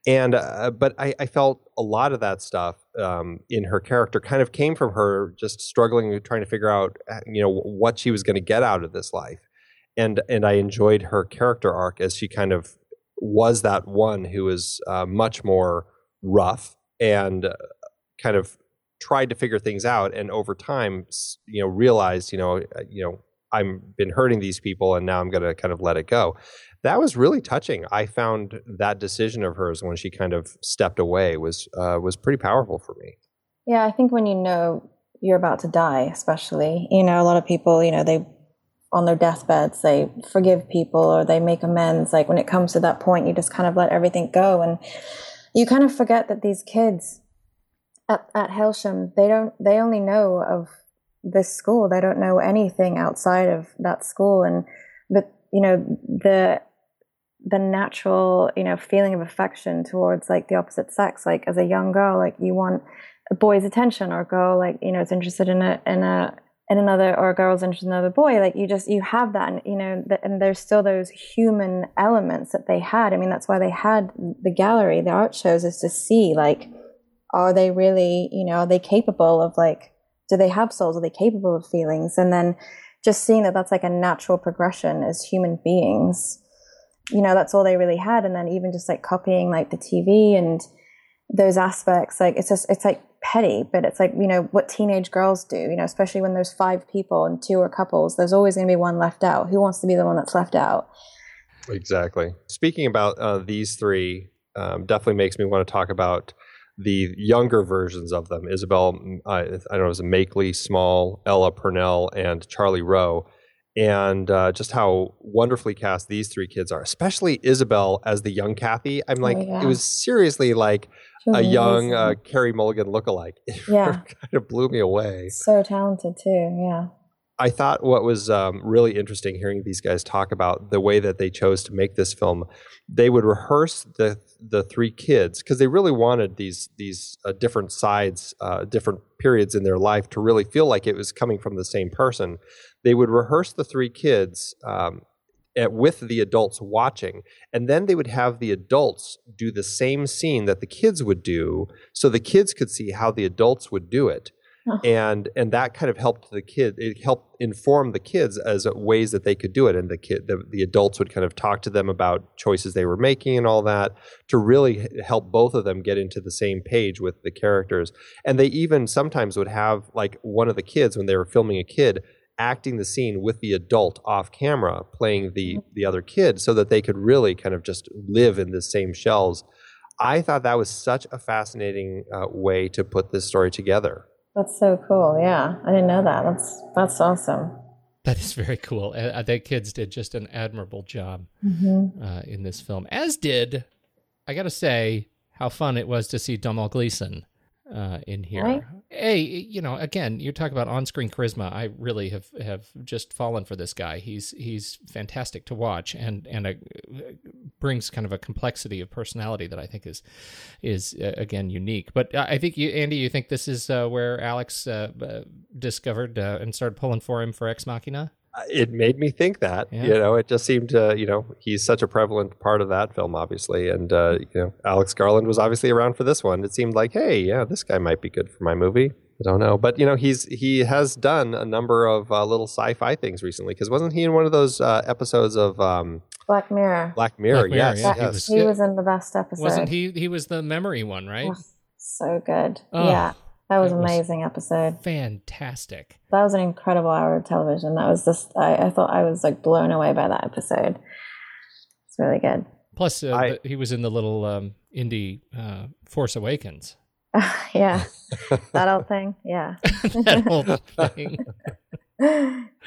and uh, but I, I, felt a lot of that stuff um, in her character kind of came from her just struggling trying to figure out uh, you know what she was going to get out of this life and and i enjoyed her character arc as she kind of was that one who was uh, much more rough and uh, kind of tried to figure things out and over time you know realized you know uh, you know I've been hurting these people and now I'm going to kind of let it go. That was really touching. I found that decision of hers when she kind of stepped away was uh, was pretty powerful for me. Yeah, I think when you know you're about to die, especially, you know, a lot of people, you know, they on their deathbeds, they forgive people or they make amends. Like when it comes to that point, you just kind of let everything go and you kind of forget that these kids at, at Hailsham, they don't, they only know of this school. They don't know anything outside of that school. And, but, you know, the, the natural, you know, feeling of affection towards like the opposite sex, like as a young girl, like you want a boy's attention or a girl, like, you know, is interested in a, in a, in another or a girl's interested in another boy like you just you have that and you know and there's still those human elements that they had. I mean that's why they had the gallery the art shows is to see like are they really you know are they capable of like do they have souls? Are they capable of feelings? And then just seeing that that's like a natural progression as human beings you know that's all they really had. And then even just like copying like the tv and those aspects like it's just it's like petty, but it's like, you know, what teenage girls do, you know, especially when there's five people and two are couples, there's always going to be one left out. Who wants to be the one that's left out? Exactly. Speaking about uh, these three, um, definitely makes me want to talk about the younger versions of them Isabel, uh, I don't know, it was Meikle-Small, Ella Purnell, and Charlie Rowe. And uh, just how wonderfully cast these three kids are, especially Isabel as the young Kathy. I'm like, oh, yeah. it was seriously like a young uh, Carey Mulligan lookalike. <laughs> Yeah, <laughs> kind of blew me away. So talented too. Yeah. I thought what was um, really interesting hearing these guys talk about the way that they chose to make this film. They would rehearse the the three kids because they really wanted these these uh, different sides, uh, different periods in their life to really feel like it was coming from the same person. They would rehearse the three kids um, at, with the adults watching. And then they would have the adults do the same scene that the kids would do so the kids could see how the adults would do it. Oh. And and that kind of helped the kid. It helped inform the kids as ways that they could do it, and the kid, the, the adults would kind of talk to them about choices they were making and all that to really help both of them get into the same page with the characters. And they even sometimes would have like one of the kids when they were filming a kid acting the scene with the adult off camera playing the the other kid so that they could really kind of just live in the same shells i thought that was such a fascinating uh, way to put this story together That's so cool. Yeah, I didn't know that. That's that's awesome. That is very cool. Uh, the kids did just an admirable job Mm-hmm. uh, in this film, as did, I got to say, how fun it was to see Domhnall Gleeson uh, in here. Right. Hey, you know, again, you talk about on-screen charisma. I really have have just fallen for this guy. He's he's fantastic to watch, and and a, brings kind of a complexity of personality that I think is is uh, again unique. But I I think you, Andy, you think this is uh, where Alex uh, uh, discovered uh, and started pulling for him for Ex Machina. It made me think that Yeah. you know it just seemed to you know he's such a prevalent part of that film obviously and uh, you know alex garland was obviously around for this one it seemed like hey yeah this guy might be good for my movie i don't know but you know he's he has done a number of uh, little sci-fi things recently because wasn't he in one of those uh, episodes of um, Black Mirror. black mirror Black Mirror, yes, yeah, he was- He was in the best episode. Wasn't he? He was the memory one, right? Oh, so good. Oh, yeah, that was that was- amazing episode. Fantastic. That was an incredible hour of television. That was just I, I thought I was like blown away by that episode. It's really good. Plus, uh, I- the- he was in the little um, indie uh, Force Awakens. <laughs> yeah, <laughs> that old thing. Yeah, <laughs> that whole thing.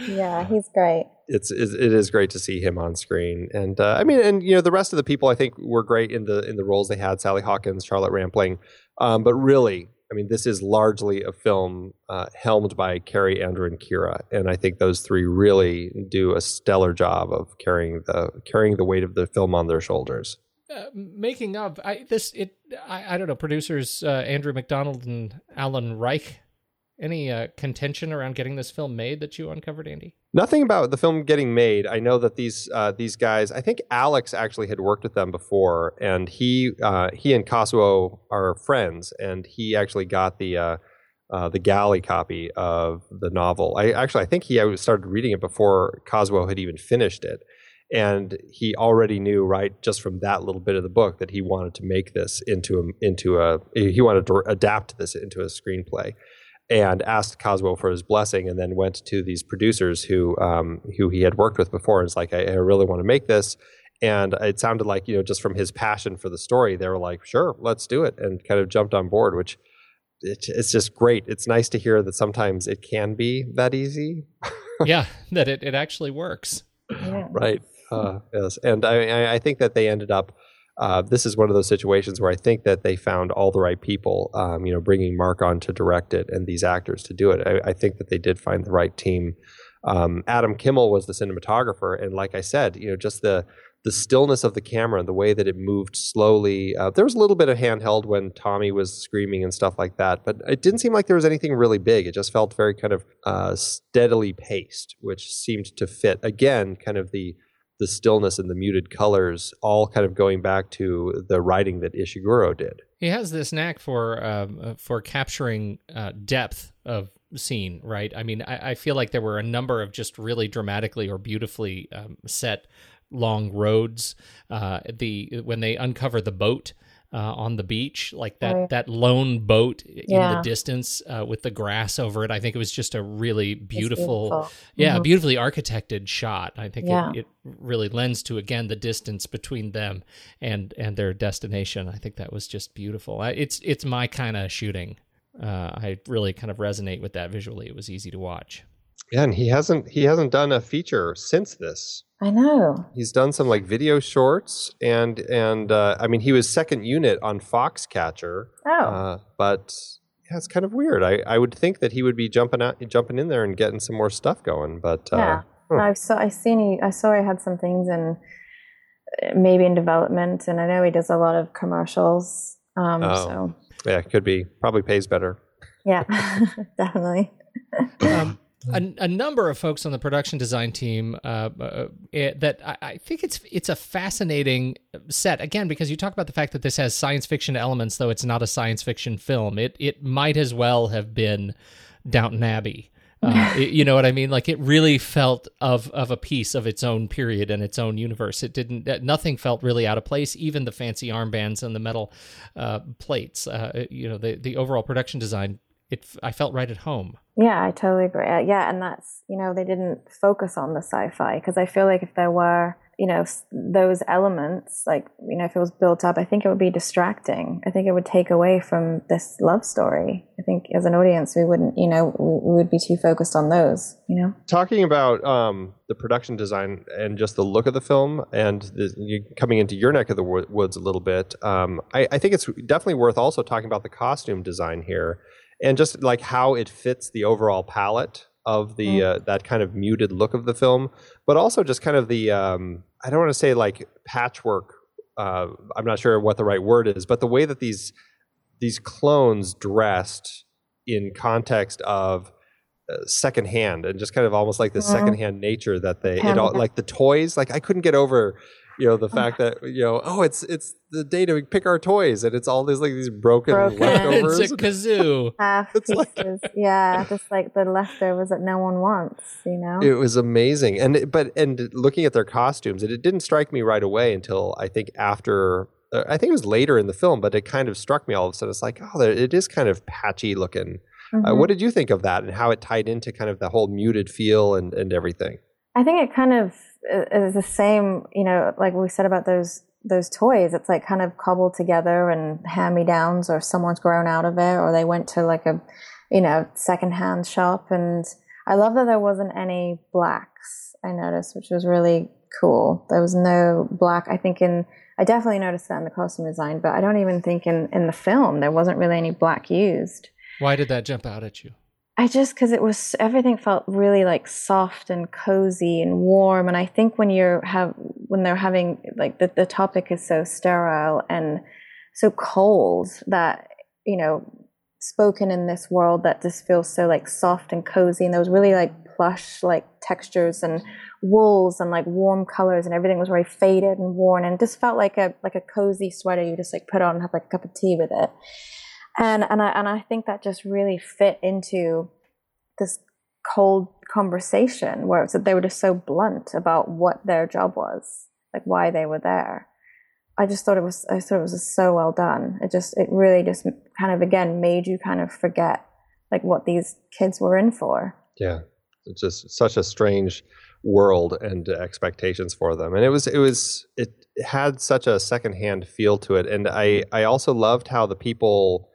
yeah, he's great. it's it it is great to see him on screen and uh, i mean and you know the rest of the people i think were great in the in the roles they had sally hawkins charlotte rampling um, but really i mean this is largely a film uh, helmed by carey andrew and keira and i think those three really do a stellar job of carrying the carrying the weight of the film on their shoulders Uh, making of I, this, it I, I don't know. Producers uh, Andrew Macdonald and Allon Reich. Any uh, contention around getting this film made that you uncovered, Andy? Nothing about the film getting made. I know that these uh, these guys. I think Alex actually had worked with them before, and he uh, he and Kazuo are friends, and he actually got the uh, uh, the galley copy of the novel. I actually I think he started reading it before Kazuo had even finished it, and he already knew right just from that little bit of the book that he wanted to make this into a into a he wanted to adapt this into a screenplay and asked Kazuo for his blessing, and then went to these producers who um, who he had worked with before, and was like, I, I really want to make this. And it sounded like you know just from his passion for the story, they were like, sure, let's do it, and kind of jumped on board, which it, it's just great. It's nice to hear that sometimes it can be that easy, <laughs> yeah, that it, it actually works. Yeah. right? Uh, yes, and I, I- I think that they ended up. Uh, this is one of those situations where I think that they found all the right people. Um, you know, bringing Mark on to direct it and these actors to do it. I, I think that they did find the right team. Um, Adam Kimmel was the cinematographer, and like I said, you know, just the the stillness of the camera and the way that it moved slowly. Uh, there was a little bit of handheld when Tommy was screaming and stuff like that, but it didn't seem like there was anything really big. It just felt very kind of uh, steadily paced, which seemed to fit again, kind of the the stillness and the muted colors, all kind of going back to the writing that Ishiguro did. He has this knack for um, uh, for capturing uh, depth of scene, right? I mean, I, I feel like there were a number of just really dramatically or beautifully um, set long roads. Uh, the when they uncover the boat. Uh, on the beach, like that, Oh, yeah. that lone boat in the distance uh, with the grass over it. I think it was just a really It's beautiful, yeah, beautifully architected shot. I think Yeah. it, it really lends to again the distance between them and and their destination. I think that was just beautiful. I, it's it's my kind of shooting. Uh, I really kind of resonate with that visually. It was easy to watch. Yeah, and he hasn't he hasn't done a feature since this. I know. He's done some like video shorts and and uh, I mean he was second unit on Foxcatcher, Oh, uh, but yeah, it's kind of weird. I, I would think that he would be jumping out jumping in there and getting some more stuff going, but uh, yeah. huh. I saw. I seen. He, I saw he had some things and maybe in development, and I know he does a lot of commercials. Um, Oh. So yeah, could be probably pays better. yeah, <laughs> definitely. Um, a, a number of folks on the production design team uh, uh, that I, I think it's it's a fascinating set again because you talk about the fact that this has science fiction elements, though it's not a science fiction film. It it might as well have been Downton Abbey. Uh, <laughs> it- you know what I mean? Like it really felt of of a piece of its own period and its own universe. It didn't. Nothing felt really out of place. Even the fancy armbands and the metal uh, plates. Uh, you know, the the overall production design it I felt right at home. Yeah, I totally agree. Uh, yeah, and that's you know they didn't focus on the sci-fi because I feel like if there were you know those elements like you know if it was built up i think it would be distracting i think it would take away from this love story i think as an audience we wouldn't you know we, would be too focused on those you know talking about um, the production design and just the look of the film and the, coming into your neck of the woods a little bit um, I, I think it's definitely worth also talking about the costume design here and just like how it fits the overall palette of the mm. uh, that kind of muted look of the film, but also just kind of the um, I don't want to say like patchwork. Uh, I'm not sure what the right word is, but the way that these these clones dressed in context of uh, secondhand and just kind of almost like the mm. secondhand nature that they it all like the toys like I couldn't get over you know the fact that you know oh it's it's the day to pick our toys and it's all these like these broken, broken. leftovers it's a kazoo. <laughs> Half pieces. Like, yeah just like the leftovers that no one wants you know? It was amazing. And but and looking at their costumes it, it didn't strike me right away until i think after uh, i think it was later in the film but it kind of struck me all of a sudden. It's like oh it is kind of patchy looking. Uh, mm-hmm. uh, what did you think of that and how it tied into kind of the whole muted feel and and everything? I think it kind of is the same, you know, like we said about those those toys. It's like kind of cobbled together and hand me downs, or someone's grown out of it, or they went to like a, you know, secondhand shop. And I love that there wasn't any blacks. I noticed, which was really cool. There was no black. I think in I definitely noticed that in the costume design, but I don't even think in in the film there wasn't really any black used. Why did that jump out at you? I just because it was everything felt really like soft and cozy and warm, and I think when you're have when they're having like the the topic is so sterile and so cold that you know spoken in this world that just feels so like soft and cozy and those really like plush like textures and wools and like warm colors and everything was very faded and worn and just felt like a like a cozy sweater you just like put on and have like a cup of tea with it and and I and I think that just really fit into this cold conversation where it's that they were just so blunt about what their job was, like why they were there. I just thought it was I thought it was so well done. It just it really just kind of again made you kind of forget like what these kids were in for. Yeah, it's just such a strange world and expectations for them, and it was it was it had such a secondhand feel to it, and I I also loved how the people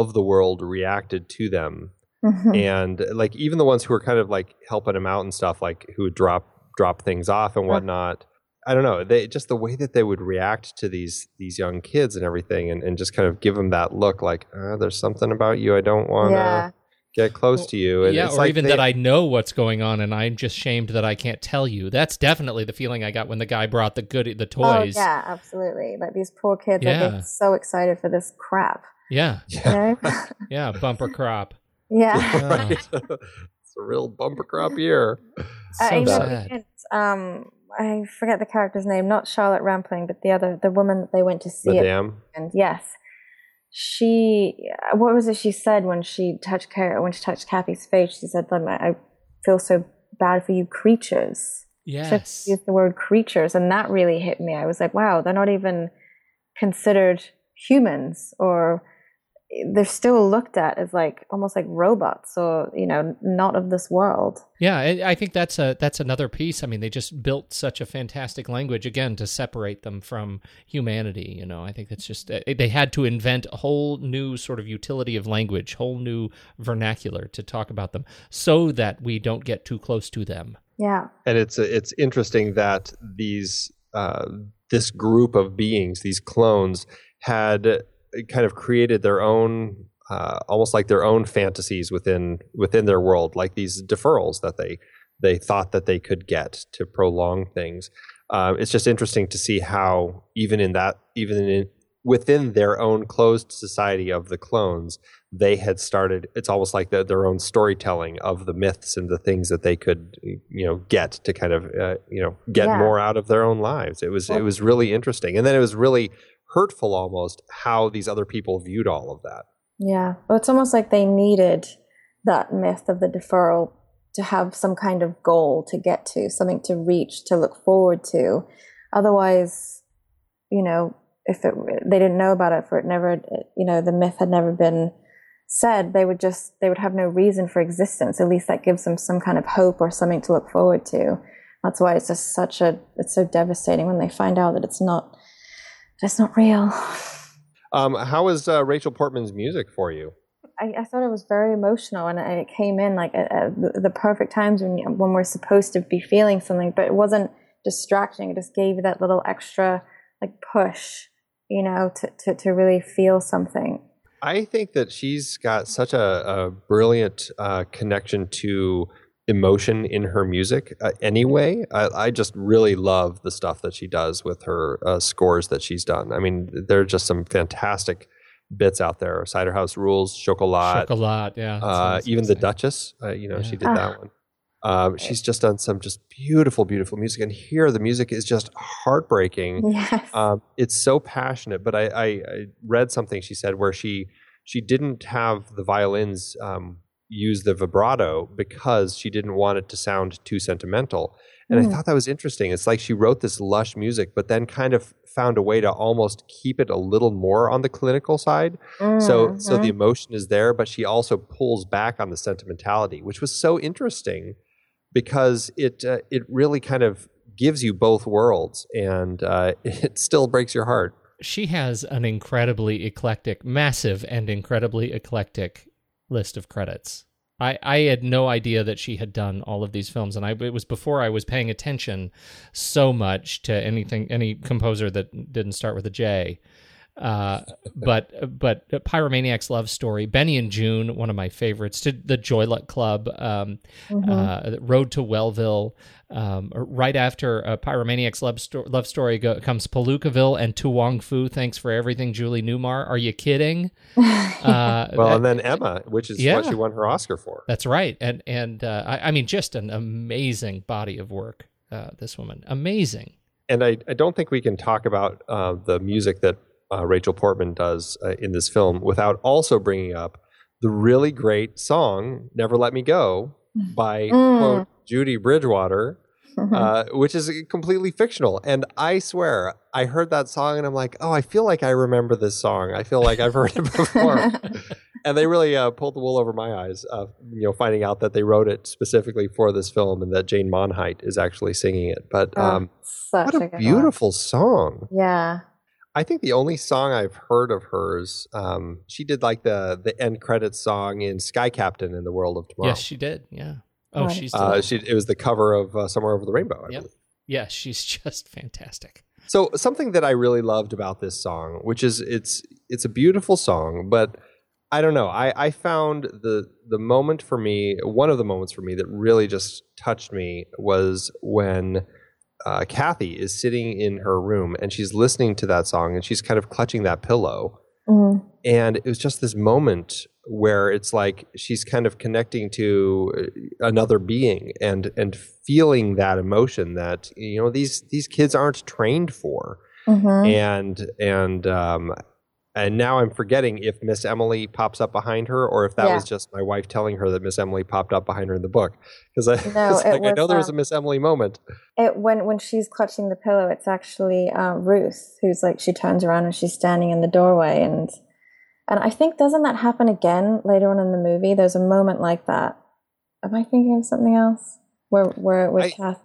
of the world reacted to them. Mm-hmm. And like even the ones who were kind of like helping him out and stuff, like who would drop drop things off and whatnot. I don't know. They just the way that they would react to these these young kids and everything, and, and just kind of give them that look, like uh, there's something about you I don't want to yeah. get close to you. And yeah, or like even they, that I know what's going on, and I'm just shamed that I can't tell you. That's definitely the feeling I got when the guy brought the good the oh, toys. Oh, yeah, absolutely. Like these poor kids yeah. are like, so excited for this crap. Yeah. Yeah. <laughs> yeah. Bumper crop. Yeah. <laughs> right. it's a real bumper crop year. So uh, sad. um, I forget the character's name, not Charlotte Rampling, but the other, the woman that they went to see. Madame. And yes, she. What was it she said when she touched when she touched Kathy's face? She said, "I feel so bad for you creatures." Yes. She used the word creatures, and that really hit me. I was like, "Wow, they're not even considered humans or." They're still looked at as like almost like robots or you know not of this world. Yeah i think that's a that's another piece. I mean they just built such a fantastic language again to separate them from humanity you know? I think that's just uh, they had to invent a whole new sort of utility of language whole new vernacular to talk about them so that we don't get too close to them. Yeah. And it's it's interesting that these uh, this group of beings these clones had kind of created their own uh, almost like their own fantasies within within their world, like these deferrals that they they thought that they could get to prolong things. Uh, it's just interesting to see how even in that even in within their own closed society of the clones, they had started. It's almost like the, their own storytelling of the myths and the things that they could you know get to kind of uh, you know get yeah. more out of their own lives. It was well, it was really interesting, and then it was really hurtful almost how these other people viewed all of that. Yeah. Well, it's almost like they needed that myth of the deferral to have some kind of goal to get to, something to reach, to look forward to. Otherwise, you know, if it, they didn't know about it for it never, you know, the myth had never been said, they would just they would have no reason for existence. At least that gives them some kind of hope or something to look forward to. That's why it's just such a it's so devastating when they find out that it's not it's not real. Um, how was uh, Rachel Portman's music for you? I, I, thought it was very emotional, and it came in like at, at the, the, perfect times when when we're supposed to be feeling something, but it wasn't distracting. It just gave you that little extra like push, you know, to to, to really feel something. I think that she's got such a, a brilliant uh, connection to emotion in her music uh, anyway. I, I, just really love the stuff that she does with her uh, scores that she's done. I mean, there are just some fantastic bits out there. Cider House Rules, Chocolat. Chocolat, yeah. Uh, even The Duchess, uh, you know, yeah. she did that one. Um, she's just done some just beautiful, beautiful music, and here the music is just heartbreaking. Yes. Um, it's so passionate. But I, I, I, read something she said where she she didn't have the violins um, use the vibrato because she didn't want it to sound too sentimental. And mm. I thought that was interesting. It's like she wrote this lush music, but then kind of found a way to almost keep it a little more on the clinical side. Mm-hmm. So so the mm-hmm. emotion is there, but she also pulls back on the sentimentality, which was so interesting because it uh, it really kind of gives you both worlds, and uh, <laughs> it still breaks your heart. She has an incredibly eclectic, massive and incredibly eclectic list of credits. I, I had no idea that she had done all of these films, and I it was before I was paying attention so much to anything any composer that didn't start with a J. Uh, but but Pyromaniac's Love Story, Benny and Joon, one of my favorites. To the Joy Luck Club, um, mm-hmm. uh, Road to Wellville. Um, right after uh, Pyromaniac's Love, Sto- Love Story go- comes Palookaville and To Wong Foo. Thanks for everything, Julie Newmar. Are you kidding? <laughs> Uh, well, that, and then Emma, which is yeah, what she won her Oscar for. That's right, and and uh, I, I, mean, just an amazing body of work. Uh, this woman, amazing. And I, I don't think we can talk about uh, the music that uh, Rachel Portman does uh, in this film without also bringing up the really great song "Never Let Me Go" by mm. quote Judy Bridgewater, mm-hmm. uh, which is completely fictional. And I swear, I heard that song and I'm like, oh, I feel like I remember this song. I feel like I've heard it <laughs> before. and they really uh, pulled the wool over my eyes, uh, you know, finding out that they wrote it specifically for this film and that Jane Monheit is actually singing it. But oh, um, oh, what a, a beautiful one. song! Yeah, I think the only song I've heard of hers, um, she did like the the end credits song in Sky Captain in the World of Tomorrow. Yes, she did. Yeah. Oh, right. she's. Uh, she, it was the cover of uh, Somewhere Over the Rainbow. I yep. believe. Yeah, she's <laughs> just fantastic. So something that I really loved about this song, which is it's it's a beautiful song, but I don't know. I, I found the the moment for me, one of the moments for me that really just touched me was when uh, Kathy is sitting in her room and she's listening to that song and she's kind of clutching that pillow. Mm-hmm. And it was just this moment where it's like she's kind of connecting to uh, another being and and feeling that emotion that you know these these kids aren't trained for. Mm-hmm. And and um, and now I'm forgetting if Miss Emily pops up behind her or if that yeah. was just my wife telling her that Miss Emily popped up behind her in the book. Because I, <laughs> no, like, was, I know there was a um, Miss Emily moment. It when when she's clutching the pillow, it's actually uh, Ruth who's like she turns around and she's standing in the doorway and and I think doesn't that happen again later on in the movie? There's a moment like that. Am I thinking of something else? Where where it was I, Kath?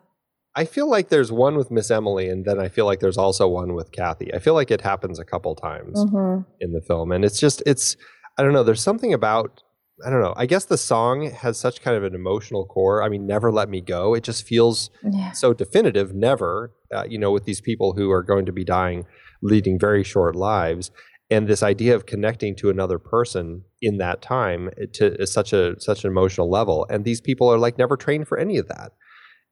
I feel like there's one with Miss Emily, and then I feel like there's also one with Kathy. I feel like it happens a couple times mm-hmm. in the film, and it's just it's I don't know. There's something about I don't know. I guess the song has such kind of an emotional core. I mean, "Never Let Me Go." It just feels yeah. so definitive. Never, uh, you know, with these people who are going to be dying, leading very short lives, and this idea of connecting to another person in that time to such a such an emotional level, and these people are like never trained for any of that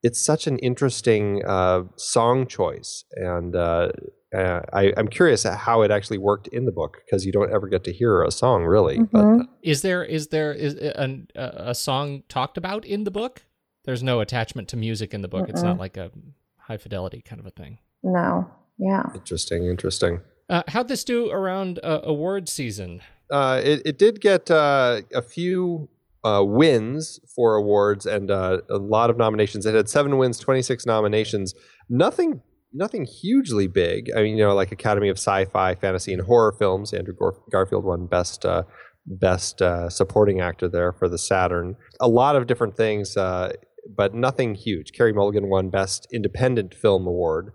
it's such an interesting uh, song choice, and uh, uh, I, am curious how it actually worked in the book because you don't ever get to hear a song really. Mm-hmm. But uh, is there is there is a, a, song talked about in the book? There's no attachment to music in the book. Mm-mm. It's not like a high fidelity kind of a thing. No. Yeah. Interesting. Interesting. Uh, how'd this do around uh, award season? it, it did get a few uh, wins for awards and uh, a lot of nominations. It had seven wins, 26 nominations. Nothing, nothing hugely big. I mean, you know, like Academy of Sci-Fi, Fantasy, and Horror films. Andrew Gar- Garfield won Best uh, Best uh, Supporting Actor there for the Saturn. A lot of different things, uh, but nothing huge. Carey Mulligan won Best Independent Film Award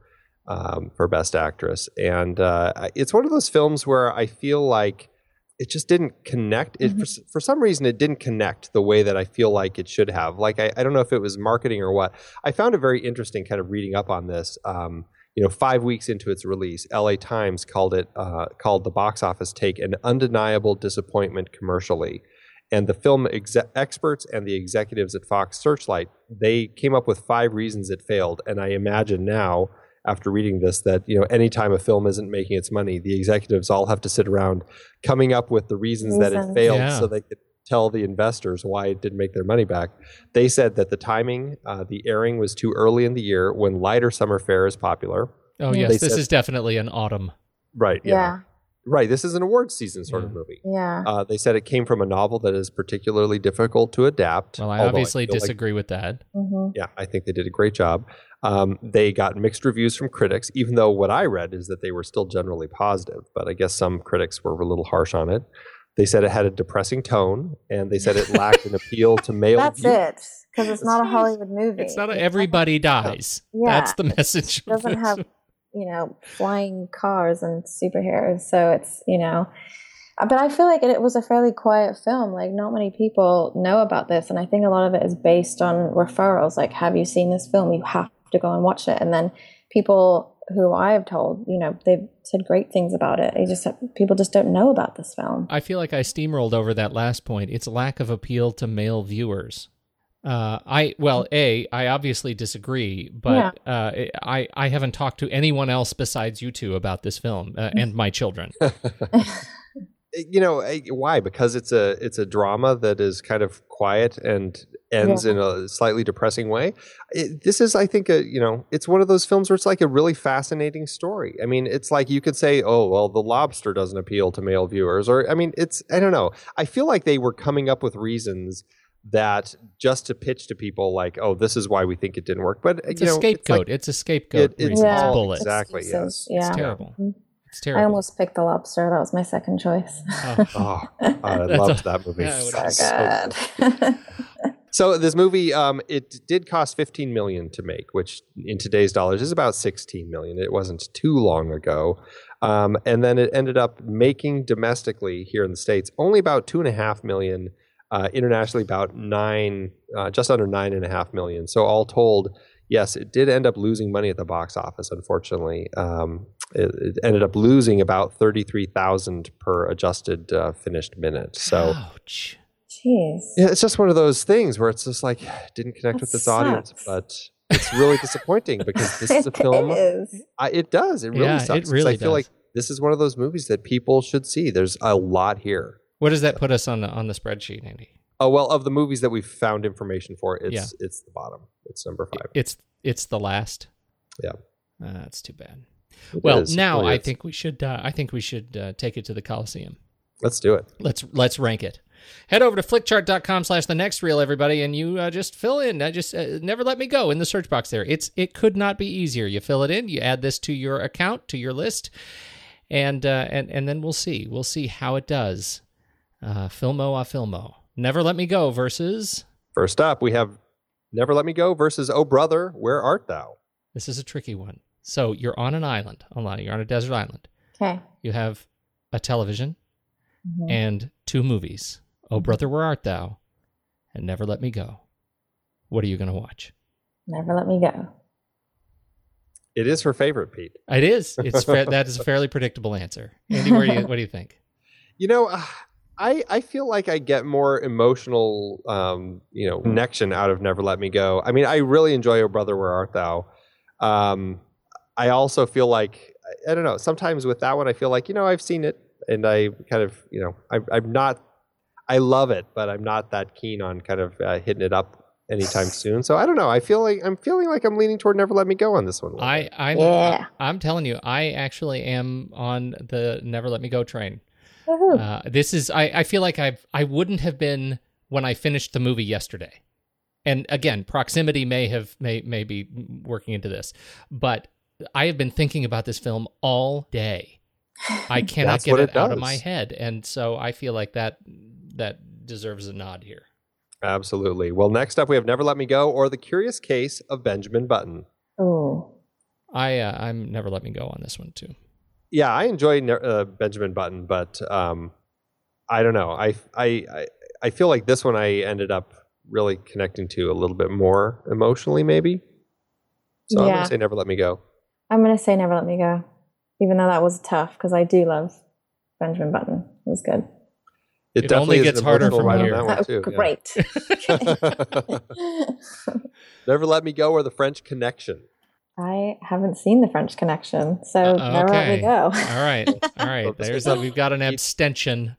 um, for Best Actress, and uh, it's one of those films where I feel like it just didn't connect. It, Mm-hmm. for, for some reason, it didn't connect the way that I feel like it should have. Like I, I don't know if it was marketing or what. I found it very interesting, kind of reading up on this. Um, you know, five weeks into its release, LA Times called it uh, called the box office take an undeniable disappointment commercially. And the film exe- experts and the executives at Fox Searchlight they came up with five reasons it failed. And I imagine now, after reading this, that you know, anytime a film isn't making its money, the executives all have to sit around coming up with the reasons that it failed, Yeah. so they could tell the investors why it didn't make their money back. They said that the timing, uh, the airing was too early in the year when lighter summer fare is popular. Oh yes, They this said- is definitely an autumn. Right. Yeah. Yeah. Right. This is an awards season sort of movie. Yeah. Uh, they said it came from a novel that is particularly difficult to adapt. Well, I although obviously feel like- disagree with that. hmm yeah, I think they did a great job. Um, they got mixed reviews from critics, even though what I read is that they were still generally positive. But I guess some critics were a little harsh on it. They said it had a depressing tone, and they said it <laughs> lacked an appeal to male. That's viewers. it. Because it's not a Hollywood movie. It's not a, everybody dies. Yeah. That's the <laughs> message. It doesn't have, you know, flying cars and superheroes. So it's, you know, uh, but I feel like it, it was a fairly quiet film. Like, not many people know about this. And I think a lot of it is based on referrals. Like, have you seen this film? You have to go and watch it. And then people who I have told, you know, they've said great things about it. They just people just don't know about this film. I feel like I steamrolled over that last point. Its lack of appeal to male viewers. Uh, I well, a I obviously disagree, but uh, I I haven't talked to anyone else besides you two about this film uh, and my children. <laughs> <laughs> you know why? Because it's a it's a drama that is kind of quiet and ends in a slightly depressing way. It, this is i think a you know it's one of those films where it's like a really fascinating story. I mean it's like you could say oh well the lobster doesn't appeal to male viewers or i mean it's i don't know. I feel like they were coming up with reasons that just to pitch to people like oh this is why we think it didn't work but It's you a know scapegoat. like- It's a scapegoat. It- it's reason. It's all- bullets. exactly, Excuses, yes. Yeah. It's terrible. Mhm. It's terrible. I almost picked the lobster. That was my second choice. Oh. oh i <laughs> loved a- that movie Yeah, I would- so So good. <laughs> So this movie, um, it did cost 15 million to make, which in today's dollars is about 16 million. It wasn't too long ago, um, and then it ended up making domestically here in the states only about two and a half million. Uh, internationally, about nine, uh, just under nine and a half million. So all told, yes, it did end up losing money at the box office. Unfortunately, um, it, it ended up losing about 33,000 per adjusted uh, finished minute. So. Ouch. Jeez. Yeah, it's just one of those things where it's just like <sighs> didn't connect That with its audience, but it's really disappointing because this <laughs> is a film. is. I, it does. It really Yeah, it really I feel does. like this is one of those movies that people should see. There's a lot here. What does that put us on the on the spreadsheet, Andy? Oh well, of the movies that we've found information for, it's Yeah. it's the bottom. It's number five. It's it's the last. Yeah. Uh, that's too bad. It Well, is. Now really I is. think we should. Uh, I think we should uh, take it to the Coliseum. let's do it. Let's let's rank it. Head over to flickchart.com slash the next reel, everybody, and you uh, just fill in. I just uh, never let me go in the search box there. It's it could not be easier. You fill it in, you add this to your account, to your list, and uh, and and then we'll see. We'll see how it does. Uh, filmo a filmo. Never let me go versus. First up, we have "Never Let Me Go" versus "Oh Brother, Where Art Thou." This is a tricky one. So you're on an island, Alana. You're on a desert island. Okay. You have a television Mhm. and two movies. Oh brother, where art thou? And Never Let Me Go. What are you going to watch? Never let me go. It is her favorite, Pete. It is. It's fa- that is a fairly predictable answer. Andy, where do you, what do you think? <laughs> You know, uh, I I feel like I get more emotional, um, you know, connection out of Never Let Me Go. I mean, I really enjoy Oh Brother, Where Art Thou. Um, I also feel like I, I don't know. Sometimes with that one, I feel like you know I've seen it, and I kind of you know I, I'm not. I love it, but I'm not that keen on kind of uh, hitting it up anytime <laughs> soon. So I don't know. I feel like I'm feeling like I'm leaning toward Never Let Me Go on this one. I. I'm Yeah. I'm telling you, I actually am on the Never Let Me Go train. Woohoo. Uh, this is I, I feel like I've I wouldn't have been when I finished the movie yesterday. And again, proximity may have may may be working into this, but I have been thinking about this film all day. I <laughs> cannot get it, it out of my head, and so I feel like that that deserves a nod here. Absolutely. Well, next up we have Never Let Me Go or The Curious Case of Benjamin Button. Oh, I uh, I'm never let me go on this one too. Yeah, I enjoy uh, Benjamin Button, but um, I don't know. I, I I I feel like this one I ended up really connecting to a little bit more emotionally, maybe. So I'm gonna say Never Let Me Go. I'm going to say Never Let Me Go, even though that was tough because I do love Benjamin Button. It was good. It only is an gets harder emotional from ride on here. that one, Oh, too, yeah. great. <laughs> <laughs> <laughs> Never Let Me Go or The French Connection. I haven't seen the French Connection, so Uh, never let me okay. go. All right, <laughs> all right. There's a, we've got an abstention.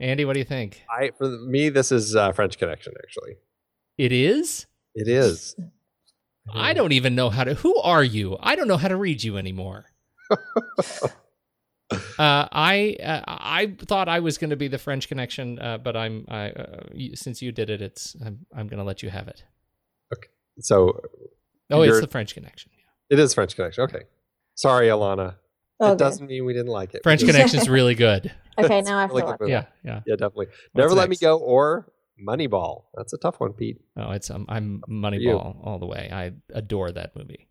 Andy, what do you think? I for me this is uh, French Connection. Actually, It is. it is. I don't even know how to. Who are you? I don't know how to read you anymore. <laughs> uh, I uh, I thought I was going to be the French Connection, uh, but I'm I, uh, since you did it, it's I'm I'm going to let you have it. Okay. So Oh, it's the French Connection. it is French Connection. Okay. Sorry, Alana. Oh, it good. doesn't mean we didn't like it. French <laughs> Connection is really good. <laughs> Okay, now I have really to watch movie. Yeah, yeah. Yeah, definitely. What's Never Let Me next? Go or Moneyball. That's a tough one, Pete. Oh, it's um, I'm. Moneyball all the way. I adore that movie.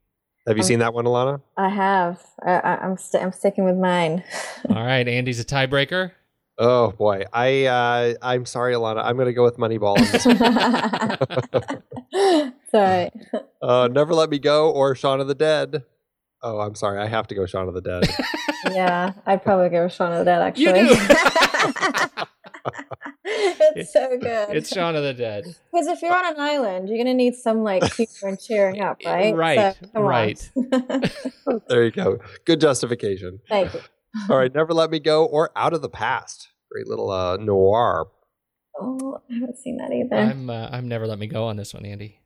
Have you Um, seen that one, Alana? I have. I, I, I'm st- I'm sticking with mine. <laughs> All right, Andy's a tiebreaker. Oh boy, I uh, I'm sorry, Alana. I'm going to go with Moneyball. On this. Sorry. <laughs> uh, Never Let Me Go or Shaun of the Dead. Oh, I'm sorry. I have to go Shaun of the Dead. <laughs> Yeah, I'd probably go with Shaun of the Dead. Actually, You do. <laughs> it's so good. It's Shaun of the Dead. Because if you're on an island, you're gonna need some like humor and cheering up, right? Right, So, right. there you go. Good justification. Thank you. All right, Never Let Me Go or Out of the Past. Great little uh, noir. Oh, I haven't seen that either. I'm uh, I'm never let me go on this one, Andy.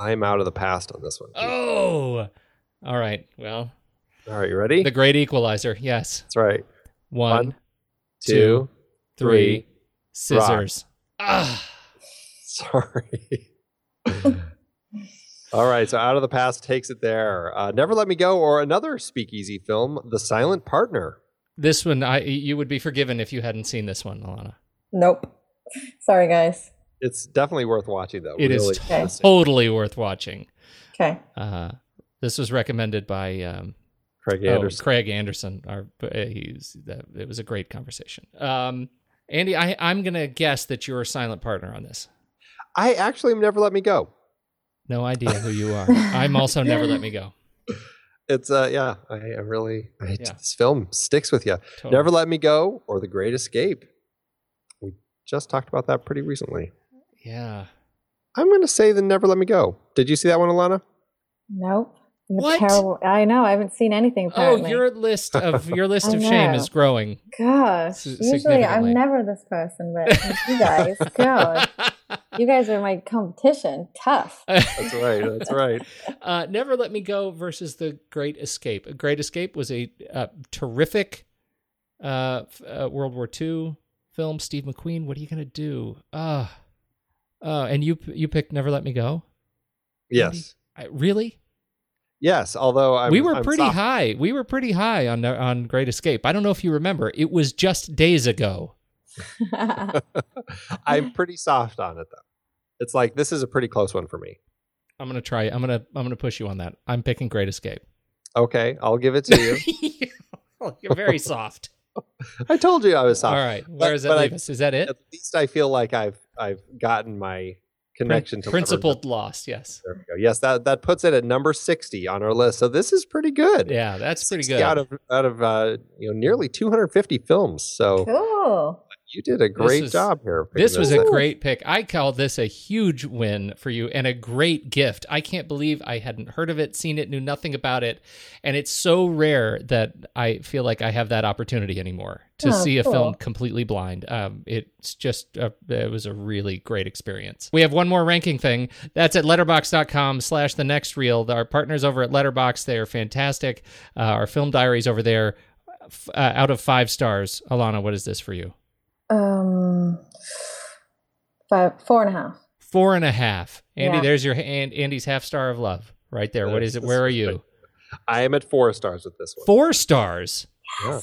I'm out of the past on this one. Oh, all right. Well, All right, you ready? the Great Equalizer. Yes. That's right. One, One, two, three, three, scissors. Ah. Sorry. <laughs> All right, so Out of the Past takes it there. Uh, Never Let Me Go or another speakeasy film, The Silent Partner. This one, I you would be forgiven if you hadn't seen this one, Alana. nope. Sorry, guys. It's definitely worth watching, though. It is Really Okay. interesting. Totally worth watching. Okay. Uh, this was recommended by um, Craig oh, Anderson. Craig Anderson. Our, uh, he's that, it was a great conversation. Um, Andy, I, I'm gonna guess that you're a silent partner on this. I actually Never Let Me Go. No idea who you are. <laughs> I'm also never let me go. It's uh yeah, I, I really I, Yeah. this film sticks with you. Totally. Never Let Me Go or The Great Escape. We just talked about that pretty recently. Yeah. I'm going to say the Never Let Me Go. Did you see that one, Alana? Nope. I'm What? Terrible. I know. I haven't seen anything. Oh, Apparently. <laughs> your list of your list of shame is growing. Gosh. S- Usually. I'm never this person, but you guys, <laughs> God, you guys are my competition. Tough. <laughs> That's right. That's right. uh, Never Let Me Go versus The Great Escape. A Great Escape was a uh, terrific uh, uh, World War II film. Steve McQueen, what are you going to do? Uh, uh, and you you picked Never Let Me Go? Yes. I, really? Yes. Although I'm, we were I'm pretty soft- high. We were pretty high on on Great Escape. I don't know if you remember. It was just days ago. <laughs> I'm pretty soft on it though. It's like this is a pretty close one for me. I'm gonna try. I'm gonna I'm gonna push you on that. I'm picking Great Escape. Okay, I'll give it to you. <laughs> <laughs> You're very soft. I told you I was All soft. right, where does that but I- us? Is that it? At least I feel like I've I've gotten my connection to principled lost. Yes. There we go. Yes, that that puts it at number sixty on our list. So this is pretty good. Yeah, that's pretty good. Out of out of uh, you know nearly 250 films. So cool. You did a great was- job here. picking This was a great pick. I call this a huge win for you and a great gift. I can't believe I hadn't heard of it, seen it, knew nothing about it, and it's so rare that I feel like I have that opportunity anymore to Oh, see a cool. film completely blind. Um, it's just a, it was a really great experience. We have one more ranking thing. That's at letterboxd.com slash the next reel. Our partners over at Letterboxd, they are fantastic. Uh, our film diaries over there, uh, out of five stars. Alana, what is this for you? Um, five, four and a half. Four and a half. Andy, Yeah. there's your and Andy's half star of love right there. What is it? Where are you? <laughs> I am at four stars with this one. Four stars. Yeah.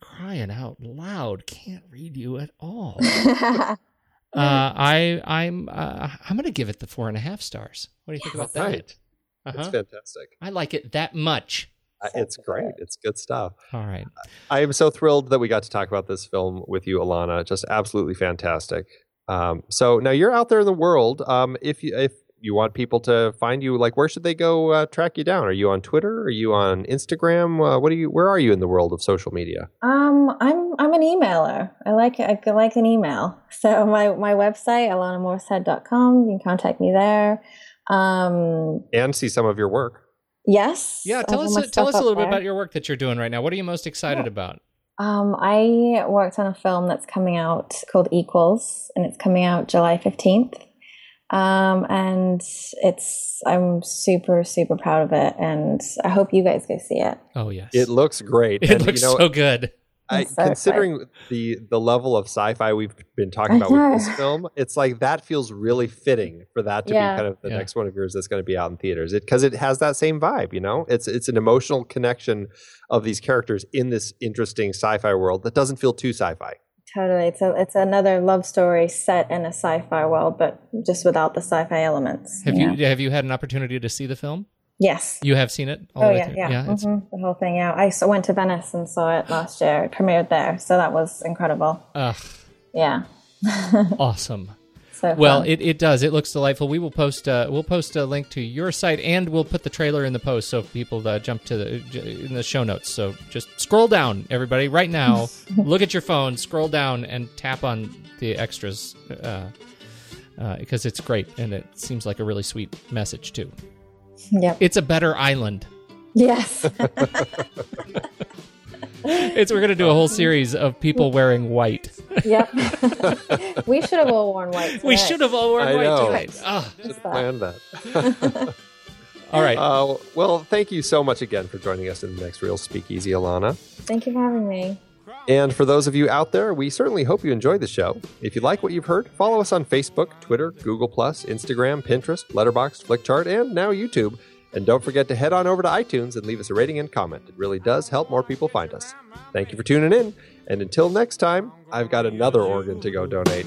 Crying out loud, can't read you at all. <laughs> uh, I I'm uh, I'm gonna give it the four and a half stars. What do you think about that? Right. Uh-huh. It's fantastic. I like it that much. It's great. It's good stuff. All right. I am so thrilled that we got to talk about this film with you, Alana. Just absolutely fantastic. Um, so now you're out there in the world. Um, if you if you want people to find you, like where should they go uh, track you down? Are you on Twitter? Are you on Instagram? Uh, what are you? Where are you in the world of social media? Um, I'm I'm an emailer. I like I like an email. <laughs> So my my website alanamorshead.com. You can contact me there. Um, And see some of your work. Yes. Yeah, tell us my tell us a up little bit about your work that you're doing right now. What are you most excited Yeah. about? Um, I worked on a film that's coming out called Equals, and it's coming out July fifteenth. Um, and it's I'm super super proud of it, and I hope you guys go see it. Oh yes, It looks great. It and looks you know, so good. I, so considering the the level of sci-fi we've been talking about with this film, it's like that feels really fitting for that to Yeah. be kind of the Yeah. next one of yours that's going to be out in theaters. It because it has that same vibe, you know. It's it's an emotional connection of these characters in this interesting sci-fi world that doesn't feel too sci-fi. Totally, it's a it's another love story set in a sci-fi world, but just without the sci-fi elements. Have know? you have you had an opportunity to see the film? Yes. You have seen it all Oh yeah, yeah, it's hmm the whole thing. Yeah, I went to Venice and saw it last year. It premiered there, so that was incredible. ugh, Yeah. <laughs> awesome. So Well, it, it does. It looks delightful. We will post uh, we'll post a link to your site and we'll put the trailer in the post so people uh, jump to the in the show notes. So just scroll down, everybody, right now. <laughs> look at your phone, scroll down, and tap on the extras uh, uh, because it's great and it seems like a really sweet message too. Yep. It's a better island. Yes. <laughs> It's we're gonna do a whole series of people wearing white. yep. <laughs> we should have all worn white. We should have all worn I white know. tonight. Should Just that. plan <laughs> that. all right. Uh, well, thank you so much again for joining us in the next Reel Speakeasy, Alana. Thank you for having me. And for those of you out there, we certainly hope you enjoyed the show. If you like what you've heard, follow us on Facebook, Twitter, Google, Instagram, Pinterest, Letterboxd, Flickchart, and now YouTube. And don't forget to head on over to iTunes and leave us a rating and comment. It really does help more people find us. Thank you for tuning in. And until next time, I've got another organ to go donate.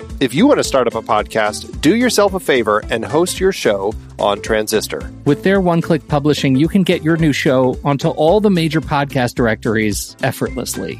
If you want to start up a podcast, do yourself a favor and host your show on Transistor. With their one click publishing, you can get your new show onto all the major podcast directories effortlessly.